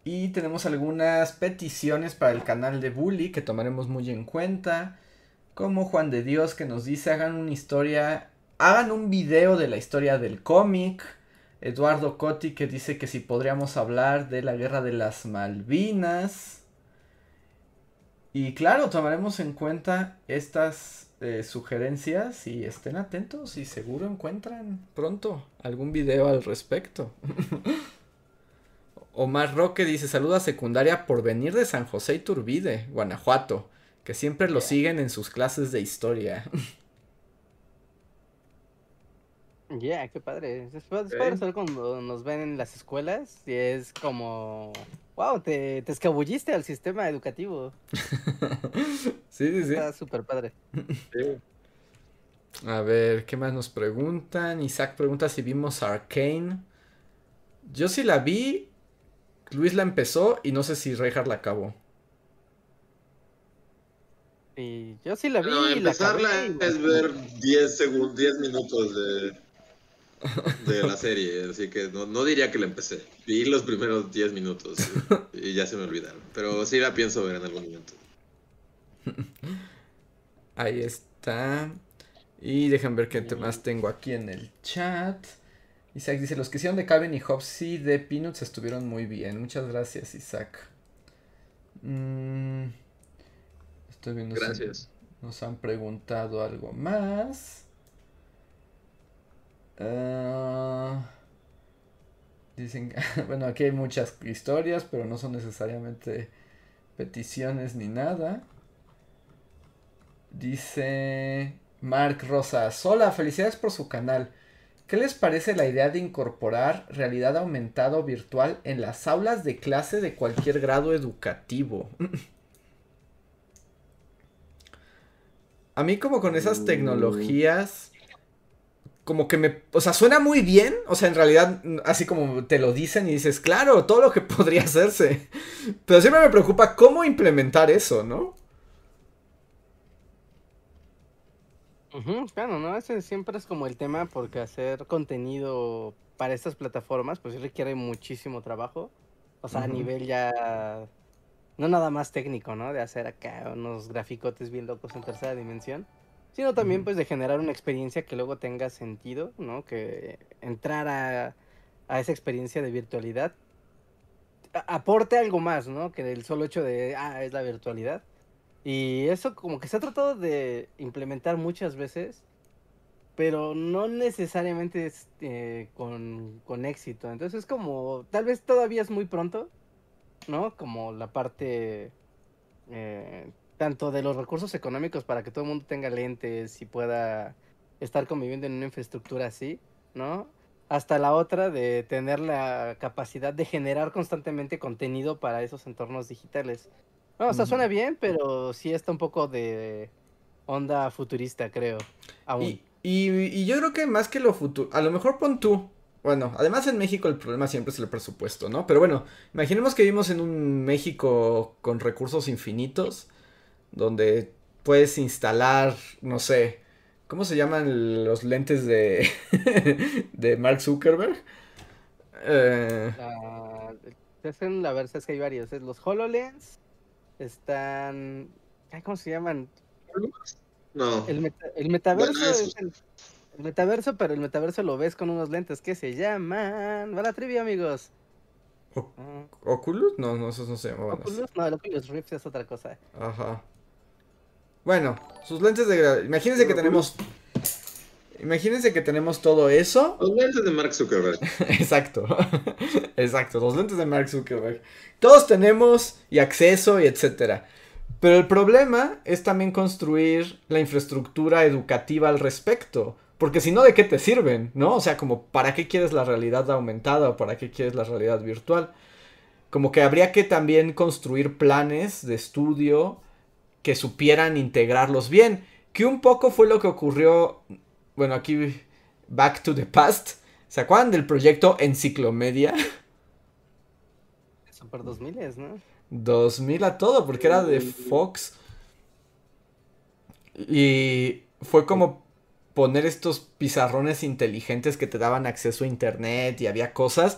Y tenemos algunas peticiones para el canal de Bully que tomaremos muy en cuenta. Como Juan de Dios que nos dice hagan una historia, hagan un video de la historia del cómic. Eduardo Cotti que dice que si podríamos hablar de la guerra de las Malvinas. Y claro, tomaremos en cuenta estas eh, sugerencias y estén atentos y seguro encuentran pronto algún video al respecto. Omar Roque dice saluda secundaria por venir de San José Iturbide, Guanajuato, que siempre lo siguen en sus clases de historia. Ya, qué padre. Es padre, cuando nos ven en las escuelas y es como, wow, te, te escabulliste al sistema educativo. sí, sí, sí. Está súper padre. A ver, ¿qué más nos preguntan? Isaac pregunta si vimos Arcane. Yo sí la vi Luis la empezó y no sé si Reinhardt la acabó. Y yo sí la vi. No, empezarla es ver 10 segundos, 10 minutos de, de la serie, así que no, diría que la empecé. Vi los primeros 10 minutos y, ya se me olvidaron. Pero sí la pienso ver en algún momento. Ahí está. Y dejen ver qué más tengo aquí en el chat. Isaac dice, los que hicieron de Calvin y Hobbes y de Peanuts estuvieron muy bien. Muchas gracias, Isaac. Mm, estoy viendo gracias. nos han preguntado algo más. Ah, dicen, bueno, aquí hay muchas historias, pero no son necesariamente peticiones ni nada. Dice Mark Rosas, hola, felicidades por su canal. ¿Qué les parece la idea de incorporar realidad aumentada o virtual en las aulas de clase de cualquier grado educativo? A mí como con esas tecnologías, como que me, o sea, suena muy bien, o sea, en realidad, así como te lo dicen y dices, claro, todo lo que podría hacerse, pero siempre me preocupa cómo implementar eso, ¿no? Claro, ¿no? Ese siempre es como el tema porque hacer contenido para estas plataformas pues requiere muchísimo trabajo. O sea, a nivel ya no nada más técnico, ¿no? De hacer acá unos graficotes bien locos en tercera dimensión, sino también pues de generar una experiencia que luego tenga sentido, ¿no? Que entrar a, a esa experiencia de virtualidad aporte algo más, ¿no? Que el solo hecho de, ah, es la virtualidad. Y eso como que se ha tratado de implementar muchas veces, pero no necesariamente eh, con, éxito. Entonces es como, tal vez todavía es muy pronto, ¿no? Como la parte eh, tanto de los recursos económicos para que todo el mundo tenga lentes y pueda estar conviviendo en una infraestructura así, ¿no? Hasta la otra de tener la capacidad de generar constantemente contenido para esos entornos digitales. No, o sea, suena bien, pero sí está un poco de onda futurista, creo. Y, y, yo creo que más que lo futuro, a lo mejor pon tú. Bueno, además en México el problema siempre es el presupuesto, ¿no? Pero bueno, imaginemos que vivimos en un México con recursos infinitos, donde puedes instalar, no sé, ¿cómo se llaman los lentes de, de Mark Zuckerberg? Eh... La, la verdad es que hay varios, es los HoloLens, están. ¿Cómo se llaman? No. El, metaverso es Metaverso, pero el metaverso lo ves con unos lentes que se llaman. Va la trivia, amigos. Ah. ¿Oculus? No, no, eso no se llama. ¿Oculus? No, el Oculus Rift es otra cosa. Ajá. Bueno, sus lentes de Imagínense que tenemos. Imagínense que tenemos todo eso. Los lentes de Mark Zuckerberg. Exacto. Exacto, los lentes de Mark Zuckerberg. Todos tenemos y acceso y etcétera. Pero el problema es también construir la infraestructura educativa al respecto. Porque si no, ¿de qué te sirven? ¿No? O sea, como, ¿para qué quieres la realidad aumentada o para qué quieres la realidad virtual? Como que habría que también construir planes de estudio que supieran integrarlos bien. Que un poco fue lo que ocurrió, bueno, aquí, Back to the Past. ¿Se acuerdan del proyecto Enciclomedia? Super 2000, ¿no? 2000 a todo, porque era de Fox. Y fue como poner estos pizarrones inteligentes que te daban acceso a internet y había cosas.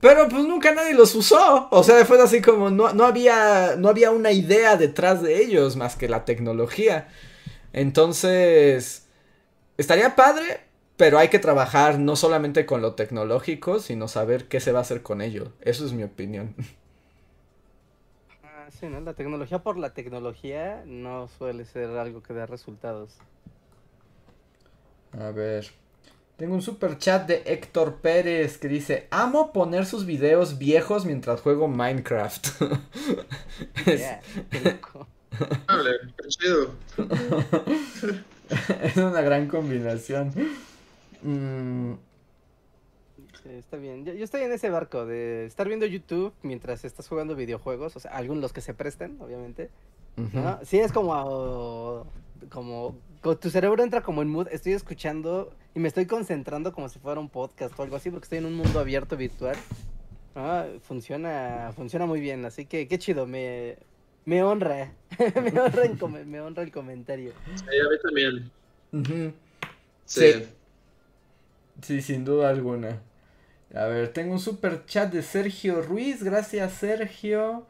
Pero pues nunca nadie los usó. O sea, fue así como no, no, había, no había una idea detrás de ellos más que la tecnología. Entonces, estaría padre, pero hay que trabajar no solamente con lo tecnológico, sino saber qué se va a hacer con ello. Eso es mi opinión. Ah, sí, ¿no? La tecnología por la tecnología no suele ser algo que dé resultados. A ver. Tengo un super chat de Héctor Pérez que dice, amo poner sus videos viejos mientras juego Minecraft. es... es una gran combinación. Mm. está bien. Yo, estoy en ese barco de estar viendo YouTube mientras estás jugando videojuegos, o sea, algunos los que se presten, obviamente. Sí, es como, como tu cerebro entra como en mood, estoy escuchando y me estoy concentrando como si fuera un podcast o algo así, porque estoy en un mundo abierto virtual. Ah, funciona, funciona muy bien, así que qué chido, me, me honra, me, honra me honra el comentario. Sí, a mí también. sí. sí. sin duda alguna. A ver, tengo un super chat de Sergio Ruiz, gracias Sergio,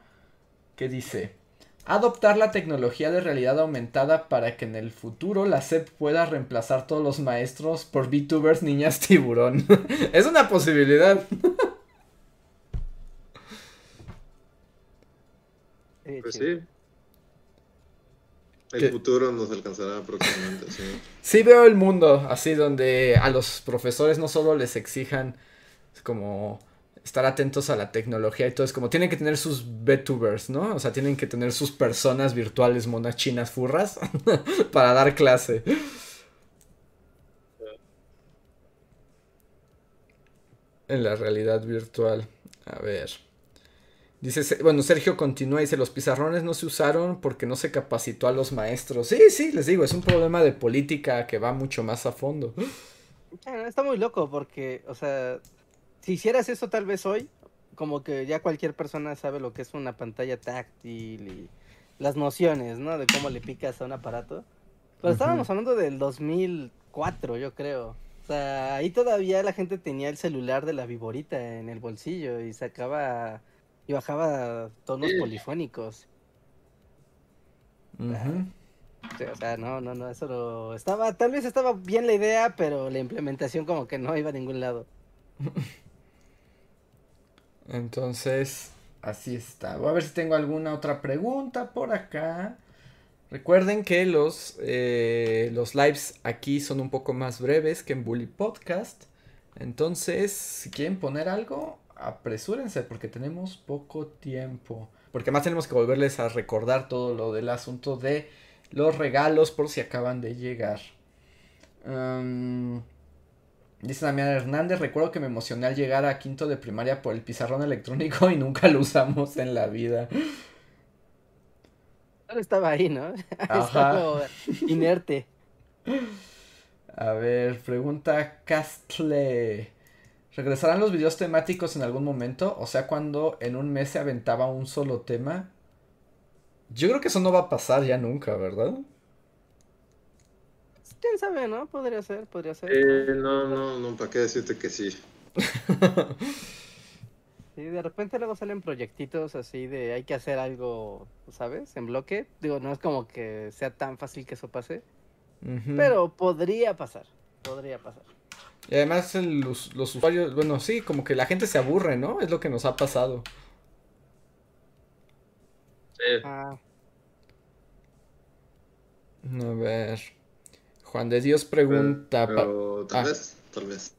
¿Qué dice, adoptar la tecnología de realidad aumentada para que en el futuro la SEP pueda reemplazar todos los maestros por VTubers niñas tiburón. es una posibilidad. pues sí. El futuro nos alcanzará próximamente, sí. Sí veo el mundo así donde a los profesores no solo les exijan como estar atentos a la tecnología y todo. Es como tienen que tener sus VTubers, ¿no? O sea, tienen que tener sus personas virtuales, monas chinas, furras, para dar clase. En la realidad virtual. A ver. Dice, bueno, Sergio continúa y dice, los pizarrones no se usaron porque no se capacitó a los maestros. Sí, sí, les digo, es un problema de política que va mucho más a fondo. Está muy loco porque, o sea, si hicieras eso tal vez hoy, como que ya cualquier persona sabe lo que es una pantalla táctil y las nociones, ¿no? De cómo le picas a un aparato. Pero estábamos hablando del 2004, yo creo. O sea, ahí todavía la gente tenía el celular de la viborita en el bolsillo y sacaba y bajaba tonos polifónicos. o sea, no, no, no, eso no... Estaba, tal vez estaba bien la idea, pero la implementación como que no iba a ningún lado. Entonces, así está. Voy a ver si tengo alguna otra pregunta por acá. Recuerden que los, eh, los lives aquí son un poco más breves que en Bully Podcast. Entonces, si quieren poner algo, apresúrense porque tenemos poco tiempo. Porque además tenemos que volverles a recordar todo lo del asunto de los regalos por si acaban de llegar. Dice Damián Hernández, recuerdo que me emocioné al llegar a quinto de primaria por el pizarrón electrónico y nunca lo usamos en la vida. estaba ahí, ¿no? Ajá. inerte. A ver, pregunta Castle. ¿Regresarán los videos temáticos en algún momento? O sea, cuando en un mes se aventaba un solo tema. Yo creo que eso no va a pasar ya nunca, ¿verdad? quién sabe, ¿no? Podría ser, podría ser. Eh, no, no, no, ¿para qué decirte que sí? sí, de repente luego salen proyectitos así de hay que hacer algo, ¿sabes? En bloque. Digo, no es como que sea tan fácil que eso pase. Pero podría pasar. Podría pasar. Y además los, los, usuarios, bueno, sí, como que la gente se aburre, ¿no? Es lo que nos ha pasado. Sí. Ah. A ver. Juan de Dios pregunta. tal ah. vez, tal vez.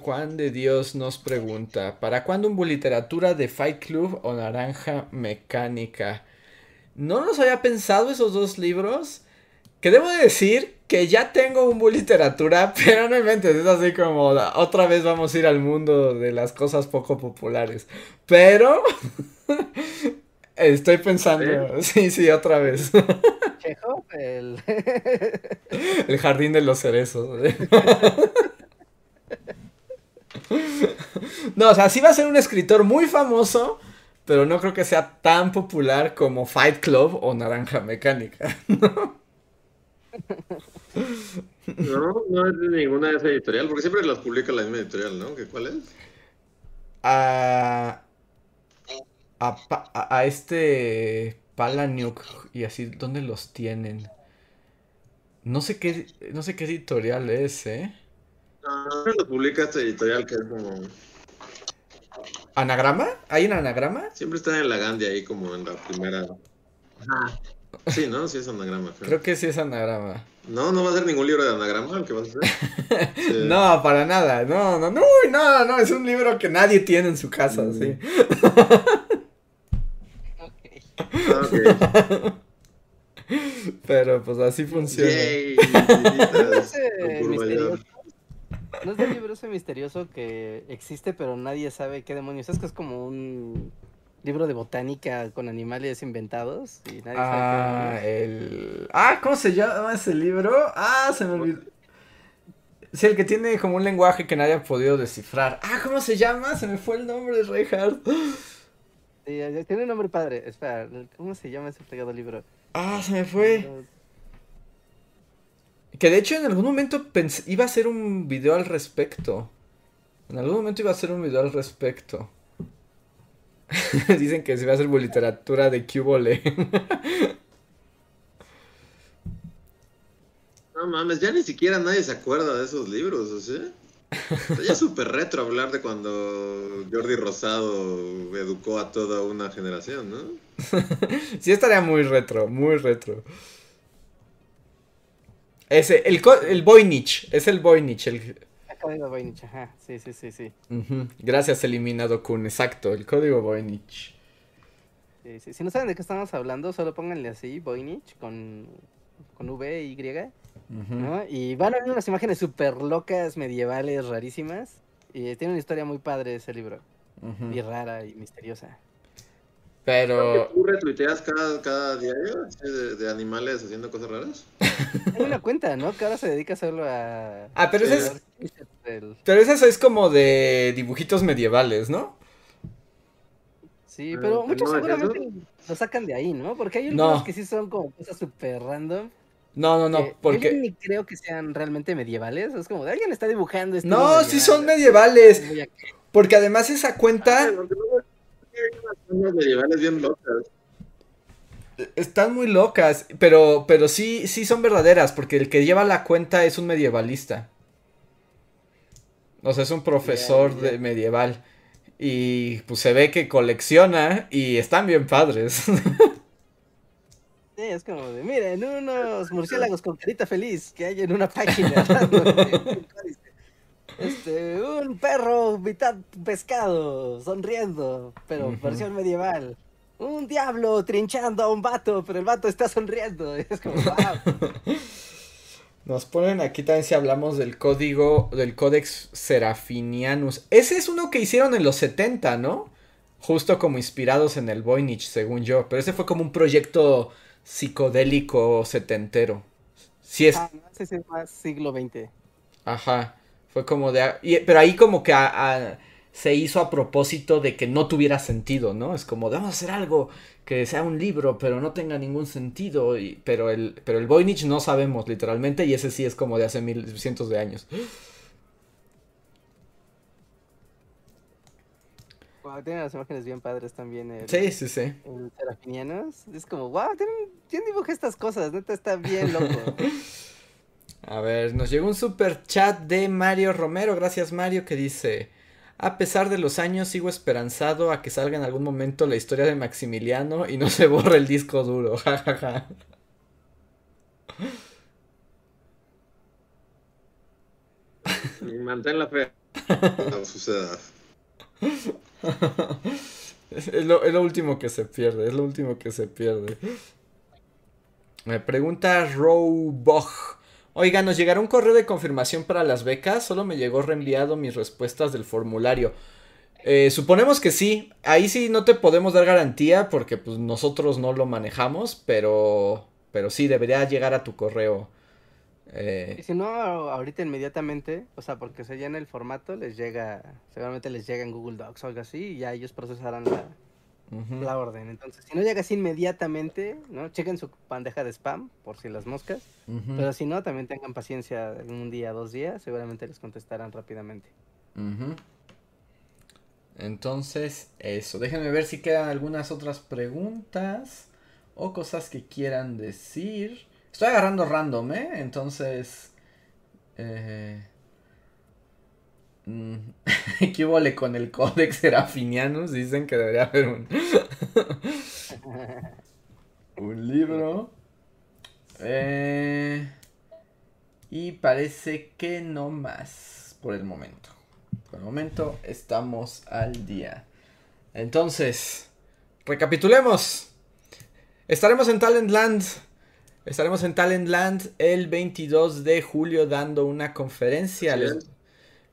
Juan de Dios nos pregunta, ¿para cuándo un literatura de Fight Club o Naranja Mecánica? No los había pensado esos dos libros, que debo decir que ya tengo un literatura, pero no inventes, es así como otra vez vamos a ir al mundo de las cosas poco populares. Pero estoy pensando, sí, sí, otra vez. el... el jardín de los cerezos. No, o sea, sí va a ser un escritor muy famoso, pero no creo que sea tan popular como Fight Club o Naranja Mecánica. No, no es de ninguna de esas editorial, porque siempre las publica la misma editorial, ¿no? ¿Cuál es? A, a, a este Palaniuk y así, ¿dónde los tienen? No sé qué, no sé qué editorial es, ¿eh? No, no lo publica esta editorial que es como... ¿Anagrama? ¿Hay un anagrama? Siempre está en la Gandhi ahí como en la primera... Sí, ¿no? Sí es anagrama. Creo. que sí es anagrama. No, no va a ser ningún libro de anagrama el que vas a hacer. no, para nada. No, no, no, no, no, es un libro que nadie tiene en su casa, mm. sí. Ah, Pero pues así funciona. ¿No es el libro ese misterioso que existe pero nadie sabe qué demonios es? Que es como un libro de botánica con animales inventados y nadie ah, sabe el... Ah, ¿cómo se llama ese libro? Ah, se me olvidó. Sí, el que tiene como un lenguaje que nadie ha podido descifrar. Ah, ¿cómo se llama? Se me fue el nombre, Reinhardt. Sí, tiene un nombre padre. Espera, ¿cómo se llama ese fregado libro? Ah, se me fue. Que de hecho en algún momento iba a hacer un video al respecto. En algún momento iba a hacer un video al respecto. Dicen que se va a hacer literatura de Cubole. no mames, ya ni siquiera nadie se acuerda de esos libros, ¿o sea? Ya es súper retro hablar de cuando Jordi Rosado educó a toda una generación, ¿no? sí, estaría muy retro, muy retro. Ese, el, el Voynich, es el Voynich. El... código Voynich, ajá, sí, sí, sí, sí. Gracias, eliminado Kun, exacto, el código Voynich. Sí, sí. Si no saben de qué estamos hablando, solo pónganle así, Voynich, con, con V, Y, y van a ver unas imágenes súper locas, medievales, rarísimas. Y tiene una historia muy padre ese libro. Y rara y misteriosa. Pero. ¿Tú retuiteas cada, cada diario de, animales haciendo cosas raras? Hay una cuenta, ¿no? Que ahora se dedica solo a. Ah, pero esa es. Pero esa es como de dibujitos medievales, ¿no? Sí, pero muchos seguramente lo sacan de ahí, ¿no? Porque hay algunos que sí son como cosas súper random. No, no, no, porque... Yo ni creo que sean realmente medievales, es como, de alguien está dibujando este No, sí son medievales, porque además esa cuenta... medievales bien locas. Están muy locas, pero, pero sí, sí son verdaderas, porque el que lleva la cuenta es un medievalista. O sea, es un profesor de medieval. Y pues se ve que colecciona y están bien padres. Sí, es como de, miren, unos murciélagos con carita feliz que hay en una página. Este, un perro mitad pescado, sonriendo, pero versión medieval. Un diablo trinchando a un vato, pero el vato está sonriendo. Es como, wow. Nos ponen aquí también si hablamos del código, del Codex Serafinianus. Ese es uno que hicieron en los 70, ¿no? Justo como inspirados en el Voynich, según yo. Pero ese fue como un proyecto psicodélico setentero. Sí es... Ah, es más siglo XX. Ajá. Fue como de... pero ahí como que se hizo a propósito de que no tuviera sentido, ¿no? Es como, vamos a hacer algo que sea un libro, pero no tenga ningún sentido. Y, pero, el, pero el Voynich no sabemos, literalmente, y ese sí es como de hace mil, cientos de años. tiene las imágenes bien padres también. El, sí, sí, sí. El Serafinianos. Es como, wow, ¿quién dibuja estas cosas? Neta, está bien loco. A ver, nos llegó un super chat de Mario Romero. Gracias, Mario, que dice: A pesar de los años, sigo esperanzado a que salga en algún momento la historia de Maximiliano y no se borre el disco duro. Jajaja. Mantén la fe. No suceda. Es lo, es lo último que se pierde, es lo último que se pierde. Me pregunta Rowbog. Oiga, nos llegará un correo de confirmación para las becas. Solo me llegó reenviado mis respuestas del formulario. Eh, suponemos que sí. Ahí sí no te podemos dar garantía porque pues, nosotros no lo manejamos, pero, pero sí debería llegar a tu correo. Eh, Y si no, ahorita inmediatamente, o sea, porque se llena el formato, les llega, seguramente les llega en Google Docs o algo así, y ya ellos procesarán la, la orden. Entonces, si no llega así inmediatamente, ¿no? Chequen su bandeja de spam, por si las moscas. Pero si no, también tengan paciencia en un día, dos días, seguramente les contestarán rápidamente. Entonces, eso. Déjenme ver si quedan algunas otras preguntas o cosas que quieran decir. Estoy agarrando random, ¿eh? Entonces... Eh... mm, ¿Qué huele con el Codex Serafinianus? Dicen que debería haber un... un libro. Eh, y parece que no más por el momento. Por el momento estamos al día. Entonces, recapitulemos. Estaremos en Talentland. Estaremos en Talentland el 22 de julio dando una conferencia. Así ¿Les, es.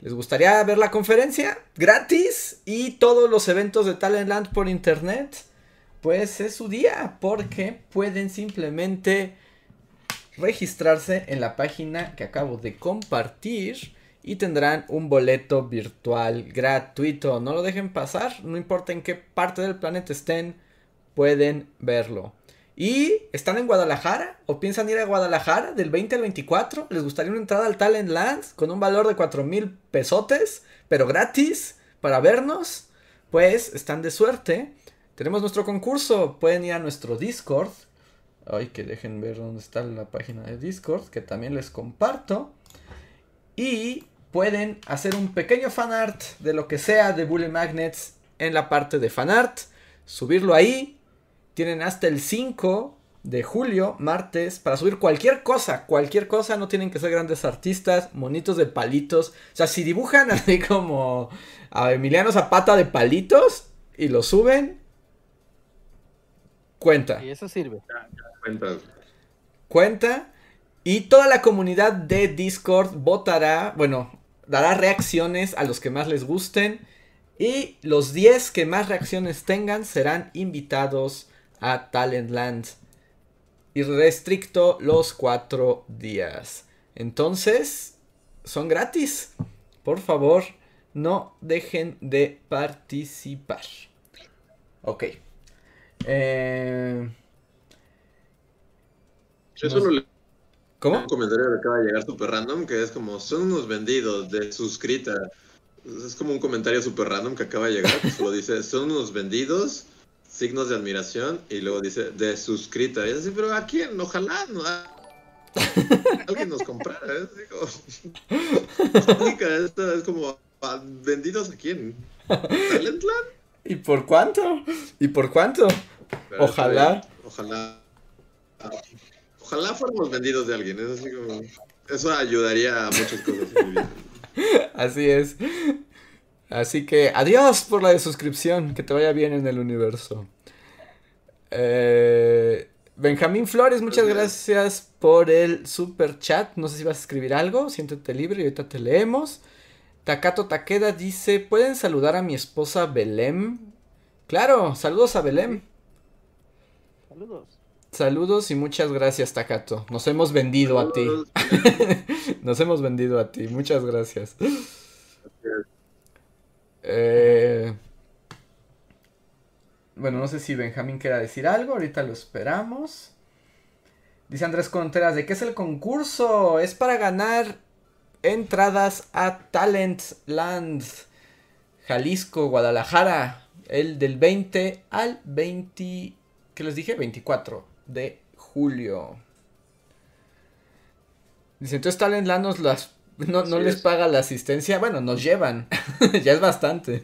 Les gustaría ver la conferencia? Gratis. Y todos los eventos de Talentland por internet. Pues es su día. Porque pueden simplemente registrarse en la página que acabo de compartir y tendrán un boleto virtual gratuito. No lo dejen pasar, no importa en qué parte del planeta estén, pueden verlo. ¿Y están en Guadalajara o piensan ir a Guadalajara del 20 al 24? ¿Les gustaría una entrada al Talent Lands con un valor de 4 mil pesotes, pero gratis para vernos? Pues están de suerte. Tenemos nuestro concurso, pueden ir a nuestro Discord. Ay, que dejen ver dónde está la página de Discord, que también les comparto. Y pueden hacer un pequeño fanart de lo que sea de Bully Magnets en la parte de fanart. Subirlo ahí. Tienen hasta el 5 de julio, martes, para subir cualquier cosa. Cualquier cosa, no tienen que ser grandes artistas, monitos de palitos. O sea, si dibujan así como a Emiliano Zapata de palitos y lo suben, cuenta Y eso sirve. Cuenta. cuenta y toda la comunidad de Discord votará, bueno, dará reacciones a los que más les gusten y los 10 que más reacciones tengan serán invitados a Talentland y restricto los 4 días. Entonces, son gratis. Por favor, no dejen de participar. Ok. Eh, Yo No solo sé. le ¿Cómo? un comentario que acaba de llegar super random que es como son unos vendidos de suscrita. Es como un comentario super random que acaba de llegar. que solo dice son unos vendidos, signos de admiración y luego dice de suscrita. Y es así, pero ¿a quién? Ojalá no. Alguien nos comprara. ¿eh? Digo, es como ¿a- vendidos a quién? ¿Talentland? ¿Y por cuánto? ¿Y por cuánto? Pero Ojalá. Ojalá. Ojalá fuéramos vendidos de alguien. Es así como. Eso ayudaría a muchas cosas. Así es. Así que adiós por la de suscripción. Que te vaya bien en el universo. Eh, Benjamín Flores, muchas Gracias. gracias por el super chat. No sé si vas a escribir algo. Siéntete libre y ahorita te leemos. Takato Takeda dice: ¿Pueden saludar a mi esposa Belém? Claro, saludos a Belém. Saludos. Saludos y muchas gracias, Takato. Nos hemos vendido a ti. Nos hemos vendido a ti. Muchas gracias. Eh, Bueno, no sé si Benjamín quiera decir algo. Ahorita lo esperamos. Dice Andrés Contreras, ¿de qué es el concurso? Es para ganar entradas a Talent Land. Jalisco, Guadalajara. El del 20 al 20... ¿Qué les dije? 24 de julio. Dice, entonces Talentland nos las, no, no les paga la asistencia. Bueno, nos llevan. ya es bastante.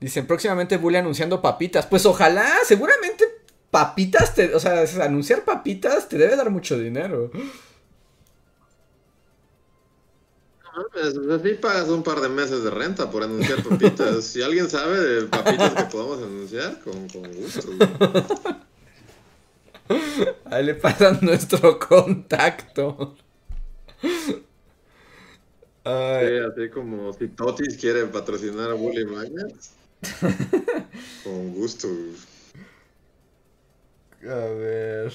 Dicen, próximamente Bully anunciando papitas. Pues ojalá, seguramente papitas, te, o sea, anunciar papitas te debe dar mucho dinero. No, así pagas un par de meses de renta por anunciar papitas. si alguien sabe de papitas que podamos anunciar, con, con gusto. Ahí le pasan nuestro contacto. Sí, así como si Totis quiere patrocinar a Bully Magnets. Con gusto. A ver.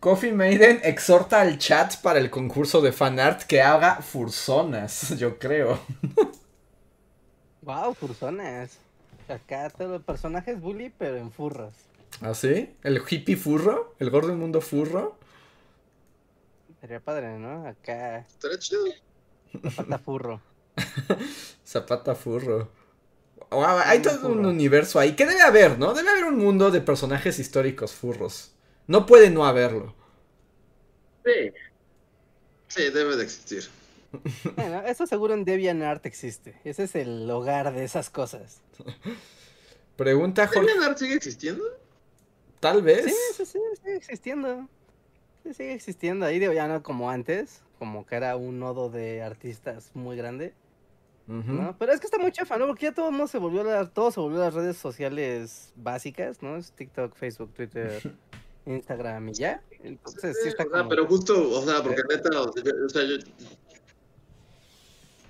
Coffee Maiden exhorta al chat para el concurso de fanart que haga furzonas, yo creo. Wow, furzonas. Acá todo el personaje es bully, pero en furros. ¿Ah, sí? ¿El hippie furro? ¿El gordo mundo furro? Sería padre, ¿no? Acá. Estaría chido. Zapata furro. Zapata furro. hay todo un universo ahí. ¿Qué debe haber, no? Debe haber un mundo de personajes históricos furros. No puede no haberlo. Sí. Sí, debe de existir. Bueno, eso seguro en DeviantArt existe. Ese es el hogar de esas cosas. Pregunta Jorge. ¿DeviantArt sigue existiendo? Tal vez. Sí, sí, sí, sigue existiendo. Sí, sigue existiendo. Ahí de ya no como antes como que era un nodo de artistas muy grande. ¿no? Pero es que está muy chafa, ¿no? Porque ya todo mundo se volvió a, todo se volvió a las redes sociales básicas, ¿no? Es TikTok, Facebook, Twitter, Instagram y ya. Entonces sí está como... pero justo, o sea, porque neta, o sea, yo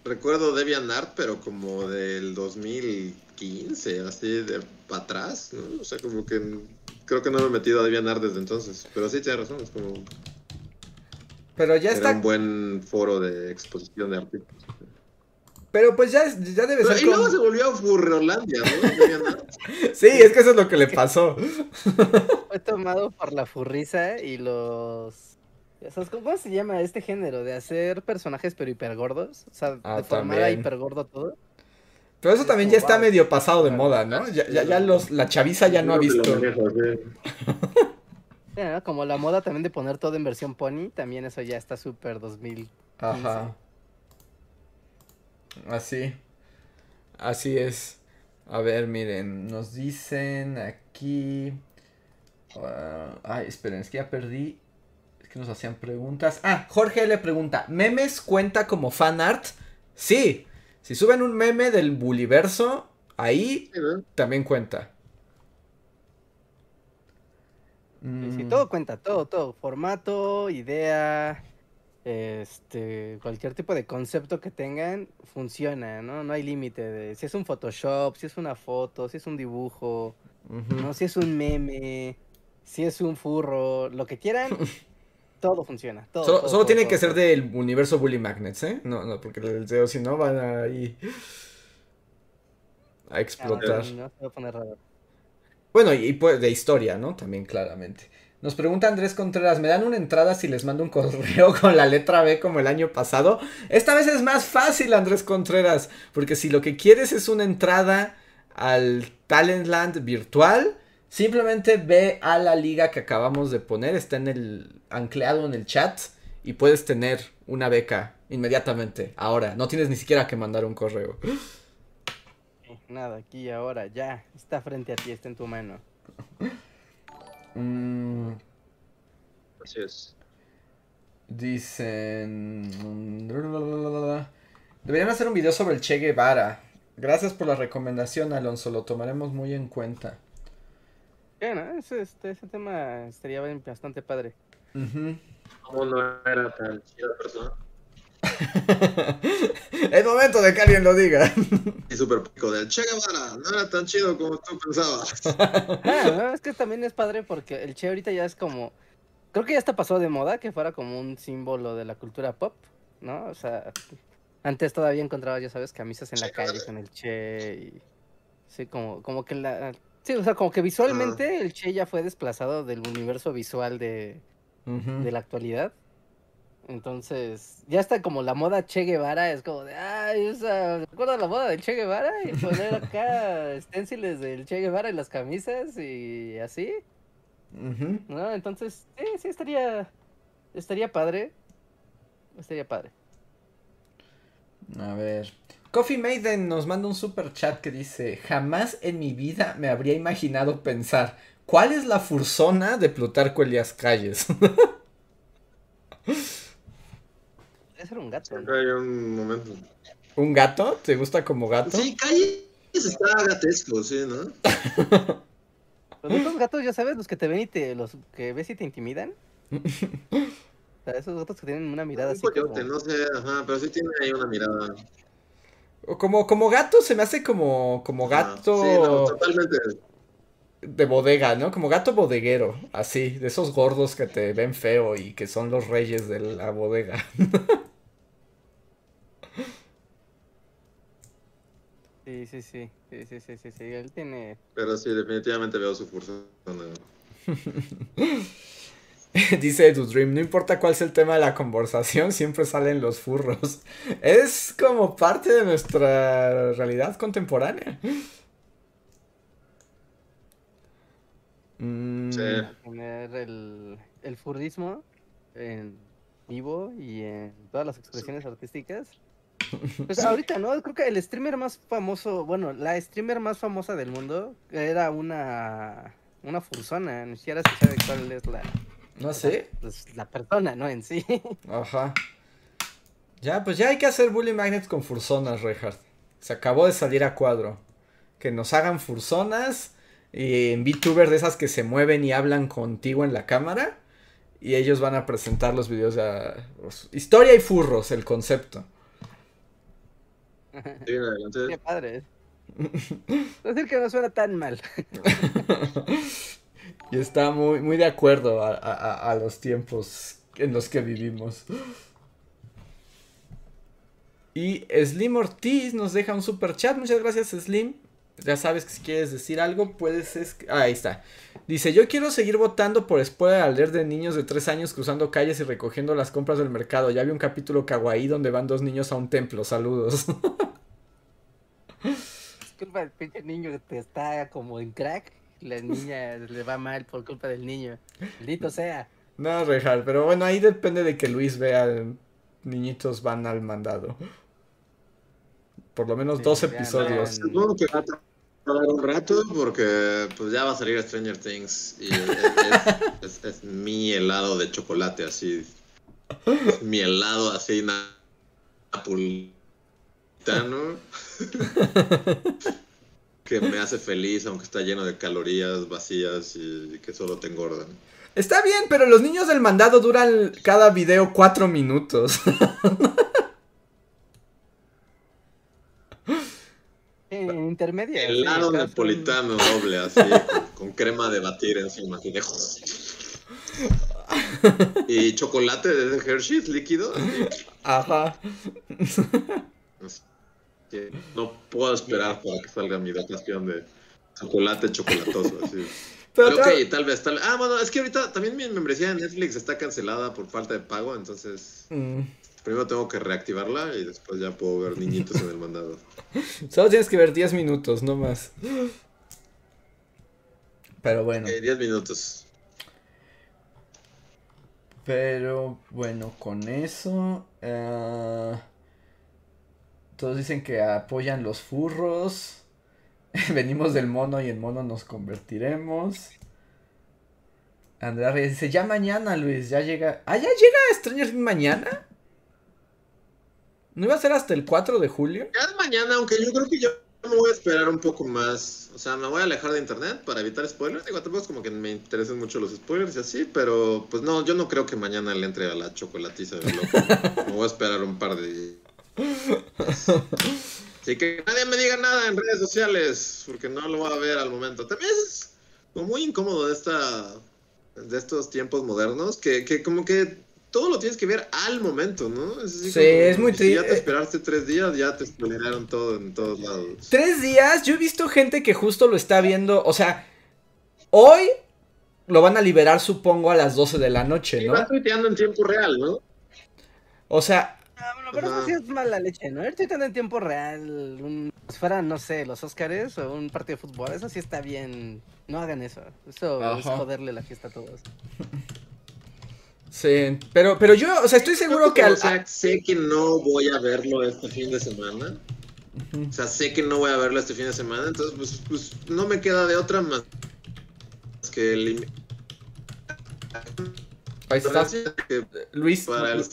recuerdo DeviantArt, pero como del 2015, así de para atrás, ¿no? O sea, como que creo que no me he metido a DeviantArt desde entonces, pero sí tiene razón, es como pero ya Era un buen foro de exposición de artistas. Pero pues ya, ya debe ser. Y luego se volvió a Furrolandia, ¿no? sí, es que eso es lo que le pasó. Fue tomado por la furriza y los. ¿Cómo se llama este género? De hacer personajes pero hipergordos. O sea, ah, de formar a hipergordo todo. Pero eso también ya está medio pasado de moda, ¿no? Ya, ya, ya los, la chaviza ya no ha visto. Como la moda también de poner todo en versión pony, también eso ya está súper 2000. Ajá. Así. Así es. A ver, miren, nos dicen aquí... Ah, ay, esperen, es que ya perdí. Es que nos hacían preguntas. Ah, Jorge le pregunta, ¿memes cuenta como fan art? Sí. Si suben un meme del Buliverso, ahí también cuenta. Mm. todo cuenta, todo, todo. Formato, idea, este, cualquier tipo de concepto que tengan, funciona, ¿no? No hay límite de si es un Photoshop, si es una foto, si es un dibujo, ¿no? Si es un meme, si es un furro, lo que quieran. todo funciona. Todo, solo, tiene que ser del universo Bully Magnets, ¿eh? No, no, porque el si no van a ah, explotar. no, se va a poner raro. Bueno, y, pues de historia, ¿no? También claramente. Nos pregunta Andrés Contreras, ¿me dan una entrada si les mando un correo con la letra B como el año pasado? Esta vez es más fácil, Andrés Contreras, porque si lo que quieres es una entrada al Talentland virtual, simplemente ve a la liga que acabamos de poner, está en el ancleado en el chat y puedes tener una beca inmediatamente, ahora, no tienes ni siquiera que mandar un correo. Nada, aquí ahora, ya. Está frente a ti, está en tu mano. Mm. Así es. Dicen. Deberían hacer un video sobre el Che Guevara. Gracias por la recomendación, Alonso. Lo tomaremos muy en cuenta. Bueno, ese, este, ese tema estaría bastante padre. ¿Cómo no era tan chida persona? es momento de que alguien lo diga. Y super pico del Che Guevara, no era tan chido como tú pensabas. Ah, es que también es padre porque el Che ahorita ya es como. Creo que ya está pasó de moda que fuera como un símbolo de la cultura pop, ¿no? O sea, antes todavía encontraba, ya sabes, camisas en la calle con el Che y. Sí, como, como que la. Sí, o sea, como que visualmente el Che ya fue desplazado del universo visual de, de la actualidad. Entonces, ya está como la moda Che Guevara, es como de, ay, esa, ¿recuerdas la moda del Che Guevara? Y poner acá esténciles del Che Guevara en las camisas y así. ¿No? Entonces, sí, sí, estaría, estaría padre. Estaría padre. A ver. Coffee Maiden nos manda un super chat que dice: Jamás en mi vida me habría imaginado pensar cuál es la fursona de Plutarco Elias Calles. Debe ser un gato. Un momento. ¿Un gato? ¿Te gusta como gato? Sí, Calles está gatesco, sí, ¿no? Los otros gatos, ya sabes, los que te ven y te. los que ves y te intimidan. O sea, esos gatos que tienen una mirada Un así. como- coyote, no sé, ajá, pero sí tiene ahí una mirada. O Como, como gato se me hace como, como gato Sí, no, totalmente. de bodega, ¿no? Como gato bodeguero, así, de esos gordos que te ven feo y que son los reyes de la bodega. Sí, sí, sí. Sí, sí, sí, sí, sí. Él tiene. Pero sí, definitivamente veo su fuerza. Dice Edu Dream, no importa cuál sea el tema de la conversación, siempre salen los furros. Es como parte de nuestra realidad contemporánea. Mm, Sí. tener el, el furrismo en vivo y en todas las expresiones artísticas. Pues ahorita, ¿no? Creo que el streamer más famoso, bueno, la streamer más famosa del mundo era una una fursona, ni siquiera se sabe cuál es la, No sé. pues, la persona, ¿no? En sí. Ajá. Ya, pues ya hay que hacer bully magnets con fursonas, Reinhardt. Se acabó de salir a cuadro. Que nos hagan fursonas y en VTuber de esas que se mueven y hablan contigo en la cámara. Y ellos van a presentar los videos de... Historia y furros, el concepto. Sí, adelante. Qué padre. Es decir que no suena tan mal. Y está muy, muy de acuerdo a, a- a los tiempos en los que vivimos. Y Slim Ortiz nos deja un super chat. Muchas gracias, Slim. Ya sabes que si quieres decir algo, puedes. es- ah, ahí está. Dice: Yo quiero seguir votando por spoiler alert de niños de 3 años cruzando calles y recogiendo las compras del mercado. Ya vi un capítulo kawaii donde van dos niños a un templo. Saludos. Es del pinche niño que te está como en crack. La niña le va mal por culpa del niño. Maldito sea. no, Rejal, pero bueno, ahí depende de que Luis vea. Niñitos van al mandado. Por lo menos Sí, dos episodios. Supongo que va a tardar un rato porque pues ya va a salir Stranger Things y es, es- es- es mi helado de chocolate así. Es mi helado así napolitano que me hace feliz aunque está lleno de calorías vacías y que solo te engordan. Está bien, pero los niños del mandado duran cada video cuatro minutos. En intermedia. Helado napolitano doble así con, con crema de batir encima así de- y chocolate de Hershey's líquido así. Ajá. Así que no puedo esperar para que salga mi dotación de chocolate chocolatoso. Así. Pero, Pero tal vez, tal vez. Ah, bueno, es que ahorita también mi membresía de Netflix está cancelada por falta de pago, entonces mm, primero tengo que reactivarla y después ya puedo ver niñitos en el mandado. solo tienes que ver 10 minutos, no más. Pero bueno. Ok, 10 minutos. Pero bueno, con eso. eh, todos dicen que apoyan los furros. Venimos del mono y en mono nos convertiremos. Andrea Reyes dice, ya mañana, Luis, ya llega. Ah, ya llega Stranger Things mañana. ¿No iba a ser hasta el 4 de julio? Ya es mañana, aunque yo creo que yo me voy a esperar un poco más. O sea, me voy a alejar de internet para evitar spoilers. Digo, tampoco es como que me interesen mucho los spoilers y así, pero pues no, yo no creo que mañana le entre a la chocolatiza de loco. me voy a esperar un par de días. Así que nadie me diga nada en redes sociales, porque no lo voy a ver al momento. También es como muy incómodo de esta de estos tiempos modernos, que, que como que todo lo tienes que ver al momento, ¿no? Es Sí, como, es muy Si ya te esperaste tres días, ya te spoilearon todo en todos lados. Tres días, yo he visto gente que justo lo está viendo, o sea, hoy lo van a liberar supongo a las 12 de la noche, Y ¿no? va tuiteando en tiempo real, ¿no? O sea, Ah, bueno, pero eso sí es mala leche, ¿no? Estoy en tiempo real, un, si fuera, no sé, los Oscars o un partido de fútbol, eso sí está bien. No hagan eso. Eso es joderle la fiesta a todos. Sí, pero, pero yo, o sea, estoy seguro que... Al... O sea, sé que no voy a verlo este fin de semana. O sea, sé que no voy a verlo este fin de semana, entonces pues, pues no me queda de otra más que el... Ahí está. Luis, para el...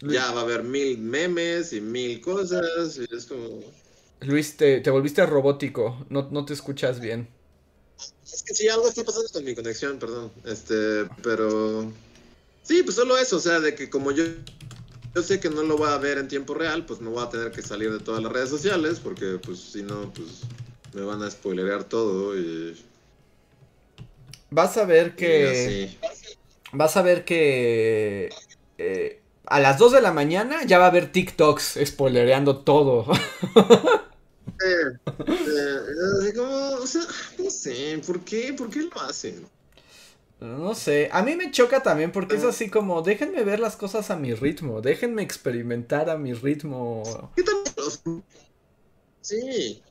ya va a haber mil memes y mil cosas y es como... Luis, te, te volviste robótico, no, no te escuchas bien. Es que sí, algo está pasando con mi conexión, perdón. Este, pero... Sí, pues solo eso, o sea, de que como yo, yo sé que no lo voy a ver en tiempo real, pues no voy a tener que salir de todas las redes sociales, porque pues si no, pues me van a spoilerear todo y... Vas a ver que... Vas a ver que... Eh, a las 2 de la mañana ya va a haber TikToks spoilereando todo. eh, eh, como, o sea, no sé, ¿por qué? ¿Por qué lo hacen? No sé, a mí me choca también porque es así como, déjenme ver las cosas a mi ritmo, déjenme experimentar a mi ritmo. Sí.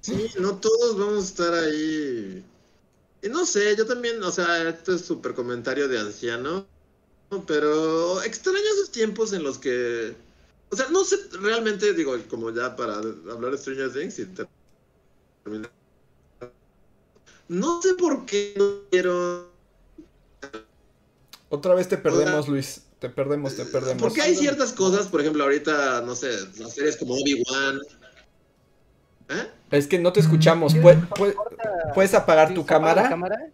Sí, no todos vamos a estar ahí. Y no sé, yo también, o sea, esto es súper comentario de anciano, pero extraño esos tiempos en los que... O sea, no sé, realmente, digo, como ya para hablar de Stranger Things y terminar no sé por qué no quiero. Otra vez te perdemos, Luis. Te perdemos, te perdemos. Porque hay ciertas cosas, por ejemplo, ahorita, no sé, las series como Obi-Wan. ¿Eh? Es que no te escuchamos. ¿Puedes, apagar tu cámara? cámara?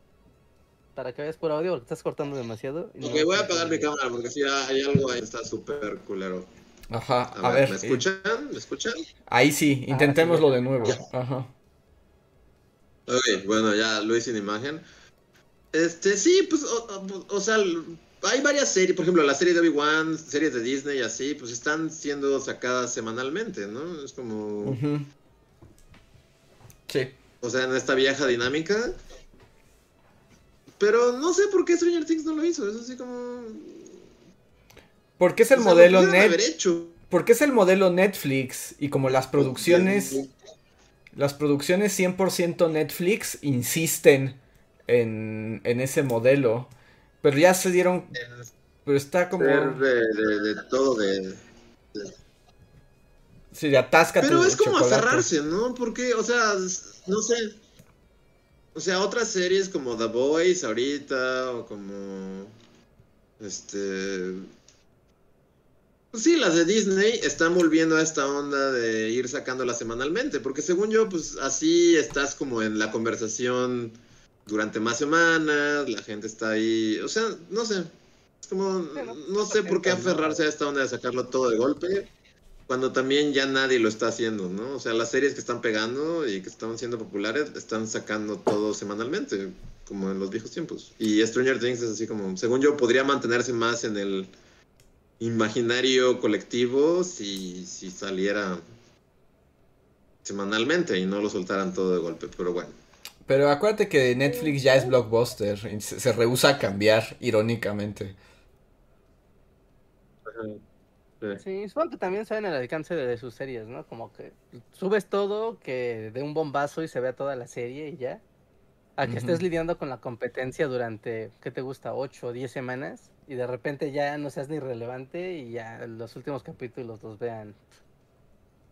Para que veas por audio, porque estás cortando demasiado. Ok, voy a apagar mi cámara porque si hay algo ahí está súper culero. Ajá, a, ver, ¿Me eh. escuchan? ¿Me escuchan? Ahí sí, ah, intentémoslo de nuevo. Ajá. Ok, bueno, ya Luis sin imagen. Este, sí, pues, o, sea, hay varias series, por ejemplo, la serie de Obi-Wan, series de Disney y así, pues están siendo sacadas semanalmente, ¿no? Es como... Sí. O sea, en esta vieja dinámica. Pero no sé por qué Stranger Things no lo hizo, es así como... Porque es el modelo Net... Porque es el modelo Netflix y como las producciones... Las producciones 100% Netflix insisten en, ese modelo. Pero ya se dieron. Pero está como. De, todo, de, Sí, de atáscate. Pero es como aferrarse, ¿no? Porque, o sea, no sé. O sea, otras series como The Boys ahorita, o como. Este. Pues sí, las de Disney están volviendo a esta onda de ir sacándolas semanalmente, porque según yo, pues así estás como en la conversación durante más semanas, la gente está ahí, o sea, no sé, es como, no sé por qué aferrarse a esta onda de sacarlo todo de golpe, cuando también ya nadie lo está haciendo, ¿no? O sea, las series que están pegando y que están siendo populares están sacando todo semanalmente, como en los viejos tiempos. Y Stranger Things es así como, según yo, podría mantenerse más en el imaginario colectivo si, saliera semanalmente y no lo soltaran todo de golpe, pero bueno. Pero acuérdate que Netflix ya es blockbuster, se, se rehúsa a cambiar, irónicamente. Sí, supongo que también saben el alcance de sus series, ¿no? Como que subes todo, que de un bombazo y se vea toda la serie y ya. A que estés lidiando con la competencia durante, ¿qué te gusta? 8 o 10 semanas y de repente ya no seas ni relevante y ya los últimos capítulos los vean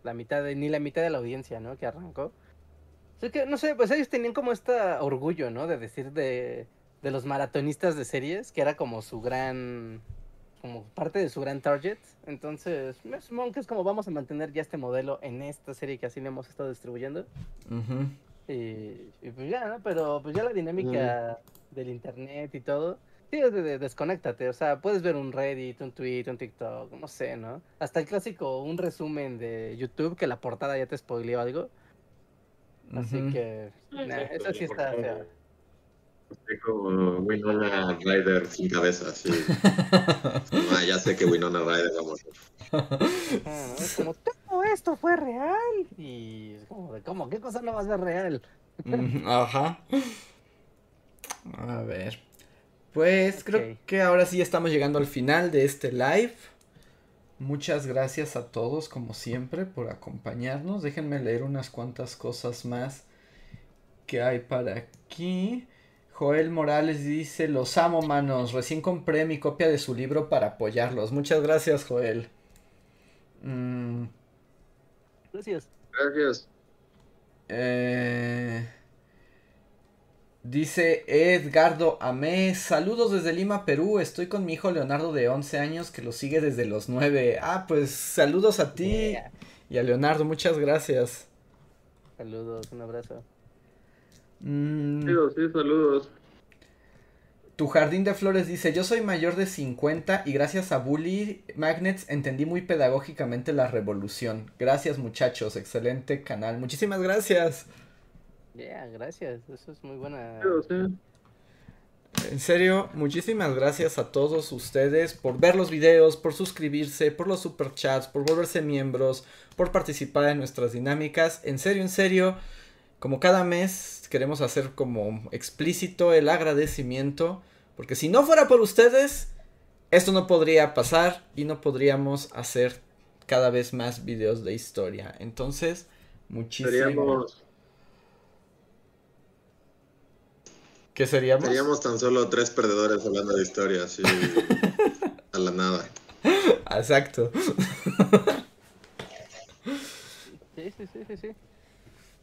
la mitad de, ni la mitad de la audiencia, ¿no? Que arrancó. Así que, no sé, pues ellos tenían como este orgullo, ¿no? De decir de, de los maratonistas de series, que era como su gran, como parte de su gran target. Entonces, me supongo que es como vamos a mantener ya este modelo en esta serie que así le hemos estado distribuyendo. y, pues ya, ¿no? Pero pues ya la dinámica del internet y todo Sí, de, desconéctate, o sea, puedes ver un Reddit, un tweet, un TikTok, no sé, ¿no? Hasta el clásico, un resumen de YouTube que la portada ya te spoileó algo. Así que, eso sí está feo. Como Winona Ryder sin cabeza, sí. ah, ya sé que Winona Ryder vamos a Es como, todo esto fue real. Y es como, ¿cómo? ¿Qué cosa no va a ser real? Ajá. A ver. Pues creo que ahora sí estamos llegando al final de este live. Muchas gracias a todos, como siempre, por acompañarnos. Déjenme leer unas cuantas cosas más que hay para aquí. Joel Morales dice, los amo, manos. Recién compré mi copia de su libro para apoyarlos. Muchas gracias, Joel. Mm. Gracias. Gracias. Eh... Dice Edgardo Amés, saludos desde Lima, Perú, estoy con mi hijo Leonardo de 11 años que lo sigue desde los 9. Ah, pues saludos a ti y a Leonardo, muchas gracias. Saludos, un abrazo. Mm. Sí, saludos. Tu jardín de flores dice, yo soy mayor de 50 y gracias a Bully Magnets entendí muy pedagógicamente la revolución. Gracias muchachos, excelente canal. Muchísimas gracias. Yeah, gracias. Eso es muy buena. En serio, muchísimas gracias a todos ustedes por ver los videos, por suscribirse, por los superchats, por volverse miembros, por participar en nuestras dinámicas. En serio, en serio, como cada mes queremos hacer como explícito el agradecimiento, porque si no fuera por ustedes, esto no podría pasar y no podríamos hacer cada vez más videos de historia. Entonces, muchísimas ¿Qué seríamos? Seríamos tan solo tres perdedores hablando de historia, así a la nada. Exacto. Sí, sí, sí, sí,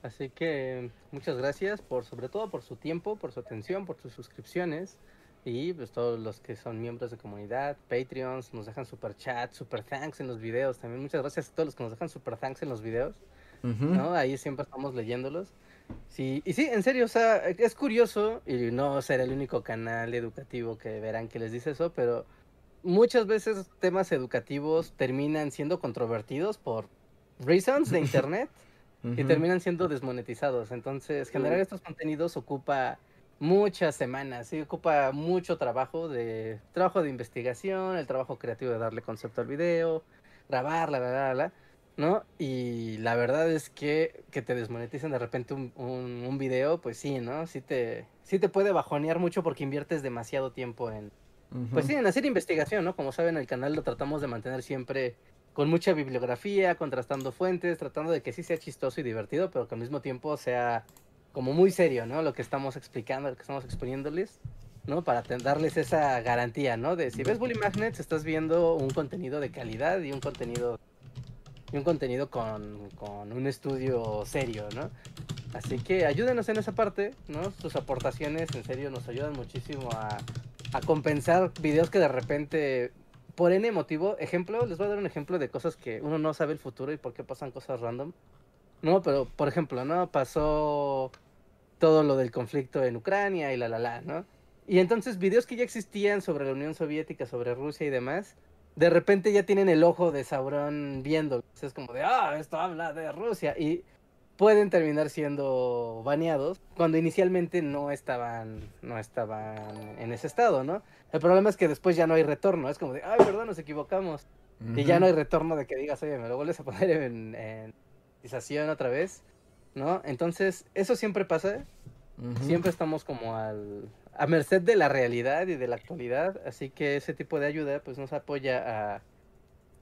Así que muchas gracias por, sobre todo por su tiempo, por su atención, por sus suscripciones y pues todos los que son miembros de comunidad, Patreons, nos dejan super chat, super thanks en los videos. También muchas gracias a todos los que nos dejan super thanks en los videos. ¿no? Ahí siempre estamos leyéndolos. Sí, y sí, en serio, o sea, es curioso, y no será el único canal educativo que verán que les dice eso, pero muchas veces temas educativos terminan siendo controvertidos por reasons de internet y terminan siendo desmonetizados. Entonces, generar estos contenidos ocupa muchas semanas, sí, ocupa mucho trabajo de trabajo de investigación, el trabajo creativo de darle concepto al video, grabarla, la, la, la. ¿no? Y la verdad es que que te desmoneticen de repente un, un, video, pues sí, ¿no? Sí te, sí te puede bajonear mucho porque inviertes demasiado tiempo en, pues sí, en hacer investigación, ¿no? Como saben, el canal lo tratamos de mantener siempre con mucha bibliografía, contrastando fuentes, tratando de que sí sea chistoso y divertido, pero que al mismo tiempo sea como muy serio, ¿no? Lo que estamos explicando, lo que estamos exponiéndoles, ¿no? Para darles esa garantía, ¿no? De si ves Bully Magnets, estás viendo un contenido de calidad y un contenido y un contenido con, un estudio serio, ¿no? Así que ayúdenos en esa parte, ¿no? Sus aportaciones en serio nos ayudan muchísimo a, compensar videos que de repente, por N motivo, ejemplo, les voy a dar un ejemplo de cosas que uno no sabe el futuro y por qué pasan cosas random. No, pero por ejemplo, ¿no? Pasó todo lo del conflicto en Ucrania y la la la, ¿no? Y entonces videos que ya existían sobre la Unión Soviética, sobre Rusia y demás, de repente ya tienen el ojo de Sauron viendo. Es como de, ah, esto habla de Rusia. Y pueden terminar siendo baneados cuando inicialmente no estaban, no estaban en ese estado, ¿no? El problema es que después ya no hay retorno. Es como de, ay, perdón, nos equivocamos. Y ya no hay retorno de que digas, oye, me lo vuelves a poner en, en otra vez, ¿no? Entonces, eso siempre pasa. Siempre estamos como al, a merced de la realidad y de la actualidad, así que ese tipo de ayuda pues nos apoya a,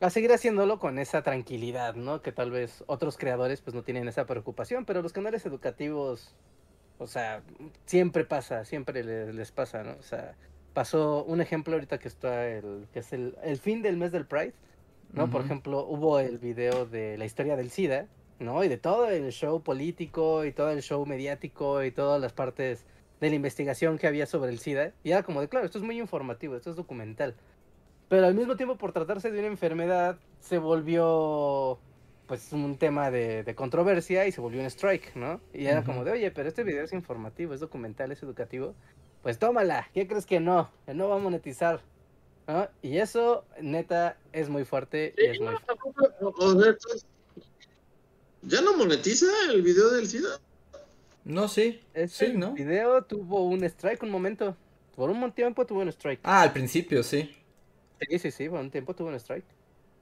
a seguir haciéndolo con esa tranquilidad, ¿no? Que tal vez otros creadores pues no tienen esa preocupación, pero los canales educativos, o sea, siempre pasa, siempre les, pasa, ¿no? O sea, pasó un ejemplo ahorita que está el, que es el, el fin del mes del Pride, ¿no? Por ejemplo, hubo el video de la historia del SIDA, ¿no? Y de todo el show político y todo el show mediático y todas las partes de la investigación que había sobre el SIDA. Y era como de, claro, esto es muy informativo, esto es documental. Pero al mismo tiempo, por tratarse de una enfermedad, se volvió pues un tema de, controversia y se volvió un strike, ¿no? Y era como de, oye, pero este video es informativo, es documental, es educativo. Pues tómala, ¿qué crees que no? Que no va a monetizar. ¿no? Y eso, neta, es muy fuerte y es muy ¿Ya no monetiza el video del SIDA? No, sí. Este sí, ¿no? video tuvo un strike un momento. Por un tiempo tuvo un strike. Ah, al principio, sí. Sí, sí, sí, por un tiempo tuvo un strike.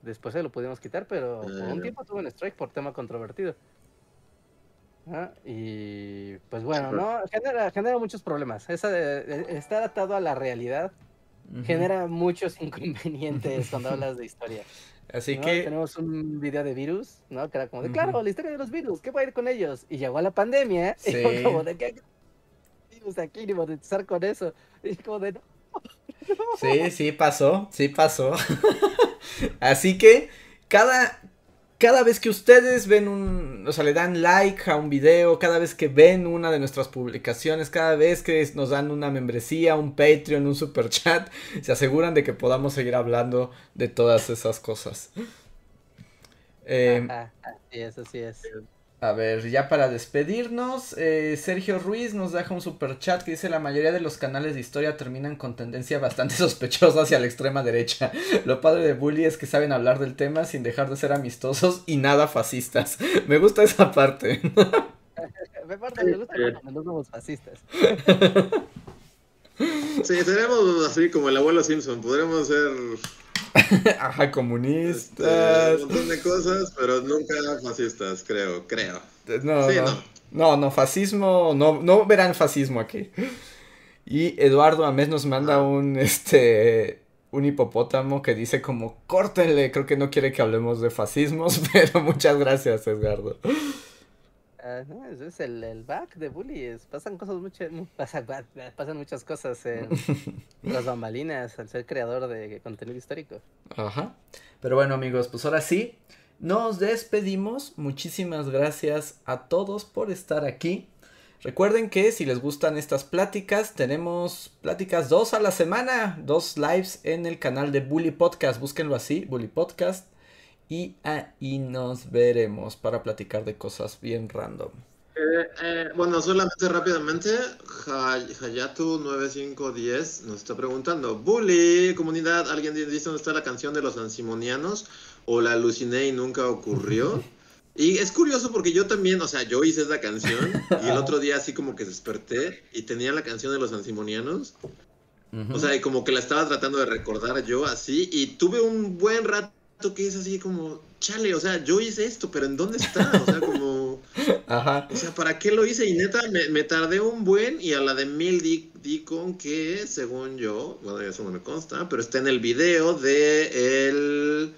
Después se lo pudimos quitar, pero por un eh. tiempo tuvo un strike por tema controvertido. Ah, y pues bueno, ¿no? Genera, genera muchos problemas. Esa de, estar atado a la realidad genera muchos inconvenientes cuando hablas de historia. Así que. Tenemos un video de virus, ¿no? Que era como de, claro, la historia de los virus, ¿qué va a ir con ellos? Y llegó la pandemia, y como de, ¿qué virus aquí ni monetizar con eso? Y como de, no. Sí, sí pasó, sí pasó. Así que cada, cada vez que ustedes ven un, o sea, le dan like a un video, cada vez que ven una de nuestras publicaciones, cada vez que nos dan una membresía, un Patreon, un super chat, se aseguran de que podamos seguir hablando de todas esas cosas. Eh, así es, así es. A ver, ya para despedirnos, eh, Sergio Ruiz nos deja un super chat que dice la mayoría de los canales de historia terminan con tendencia bastante sospechosa hacia la extrema derecha. Lo padre de Bully es que saben hablar del tema sin dejar de ser amistosos y nada fascistas. Me gusta esa parte. me, me gusta cuando no somos fascistas. Sí, seremos así como el abuelo Simpson, podremos ser Ajá, comunistas. Este, un montón de cosas, pero nunca fascistas, creo, creo. No, no, no, fascismo, no, no verán fascismo aquí. Y Eduardo Amés nos manda ah. un, este, un hipopótamo que dice como, córtenle, creo que no quiere que hablemos de fascismos, pero muchas gracias, Edgardo ese es el, el back de bullies. Pasan cosas muchas, pasan, muchas cosas en las bambalinas al ser creador de contenido histórico. Ajá. Pero bueno, amigos, pues ahora sí, nos despedimos. Muchísimas gracias a todos por estar aquí. Recuerden que si les gustan estas pláticas, tenemos pláticas dos a la semana, dos lives en el canal de Bully Podcast. Búsquenlo así, Bully Podcast y ahí nos veremos para platicar de cosas bien random. Eh, eh, bueno, solamente rápidamente, Hayatu9510 nos está preguntando, Bully, comunidad, ¿alguien dice dónde está la canción de los ansimonianos? ¿O la aluciné y nunca ocurrió? Y es curioso porque yo también, o sea, yo hice esa canción y el otro día así como que desperté y tenía la canción de los ansimonianos. O sea, y como que la estaba tratando de recordar yo así y tuve un buen rato que es así como, chale, o sea, yo hice esto, pero ¿en dónde está? O sea, como... Ajá. O sea, ¿para qué lo hice? Y neta, me, tardé un buen y a la de mil di, con que, según yo, bueno, eso no me consta, pero está en el video de el,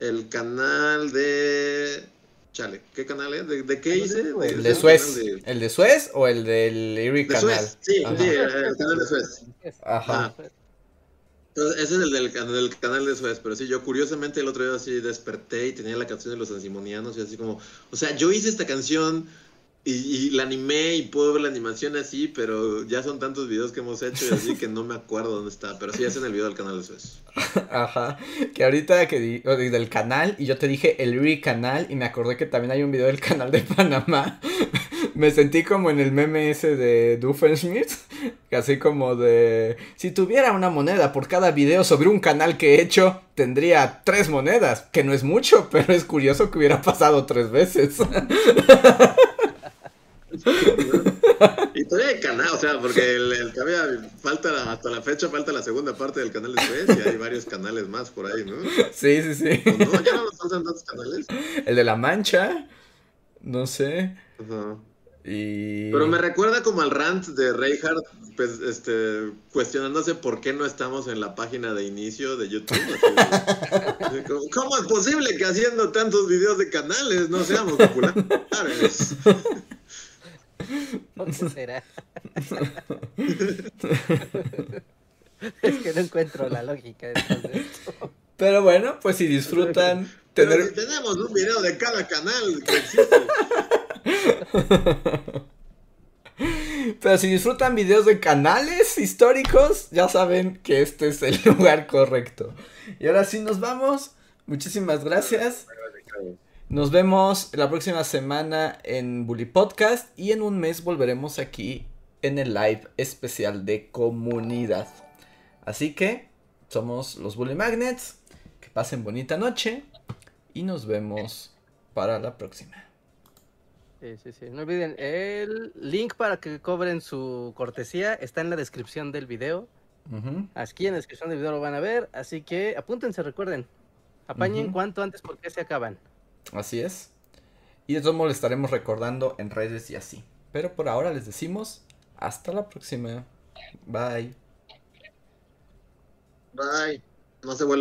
el canal de... Chale, ¿qué canal es? ¿De, qué hice? El de Suez. ¿El de Suez o el del Eric Canal? Suez, sí, sí, el canal de Suez. Ajá. Ah. Ese es el del, canal de Suez, pero sí, yo curiosamente el otro día así desperté y tenía la canción de los ansimonianos y así como, o sea, yo hice esta canción y, la animé y puedo ver la animación así, pero ya son tantos videos que hemos hecho y así que no me acuerdo dónde está, pero sí es en el video del canal de Suez. Ajá, que ahorita que di, del canal y yo te dije el Re canal y me acordé que también hay un video del canal de Panamá me sentí como en el meme ese de Doofenshmirtz, así como de, si tuviera una moneda por cada video sobre un canal que he hecho, tendría tres monedas, que no es mucho, pero es curioso que hubiera pasado tres veces. y todavía hay canal, o sea, porque el, el falta hasta la fecha falta la segunda parte del canal de Suez y hay varios canales más por ahí, ¿no? Sí, sí, sí. no? ¿Ya no nos faltan tantos canales? El de la mancha, no sé. Ajá. Pero me recuerda como al rant de Reinhardt, pues, este, cuestionándose por qué no estamos en la página de inicio de YouTube. ¿Cómo es posible que haciendo tantos videos de canales no seamos populares? ¿Por qué será? es que no encuentro la lógica de esto. Pero bueno, pues si disfrutan tener... si tenemos un video de cada canal que existe. Pero si disfrutan videos de canales históricos, ya saben que este es el lugar correcto. Y ahora sí nos vamos. Muchísimas gracias. Nos vemos la próxima semana en Bully Podcast y en un mes volveremos aquí en el live especial de comunidad. Así que somos los Bully Magnets. Que pasen bonita noche y nos vemos para la próxima. Sí, sí, sí. No olviden, el link para que cobren su cortesía está en la descripción del video. Aquí en la descripción del video lo van a ver, así que apúntense, recuerden. Apañen cuanto antes porque se acaban. Así es. Y modos le estaremos recordando en redes y así. Pero por ahora les decimos hasta la próxima. Bye. Bye. No se vuelva.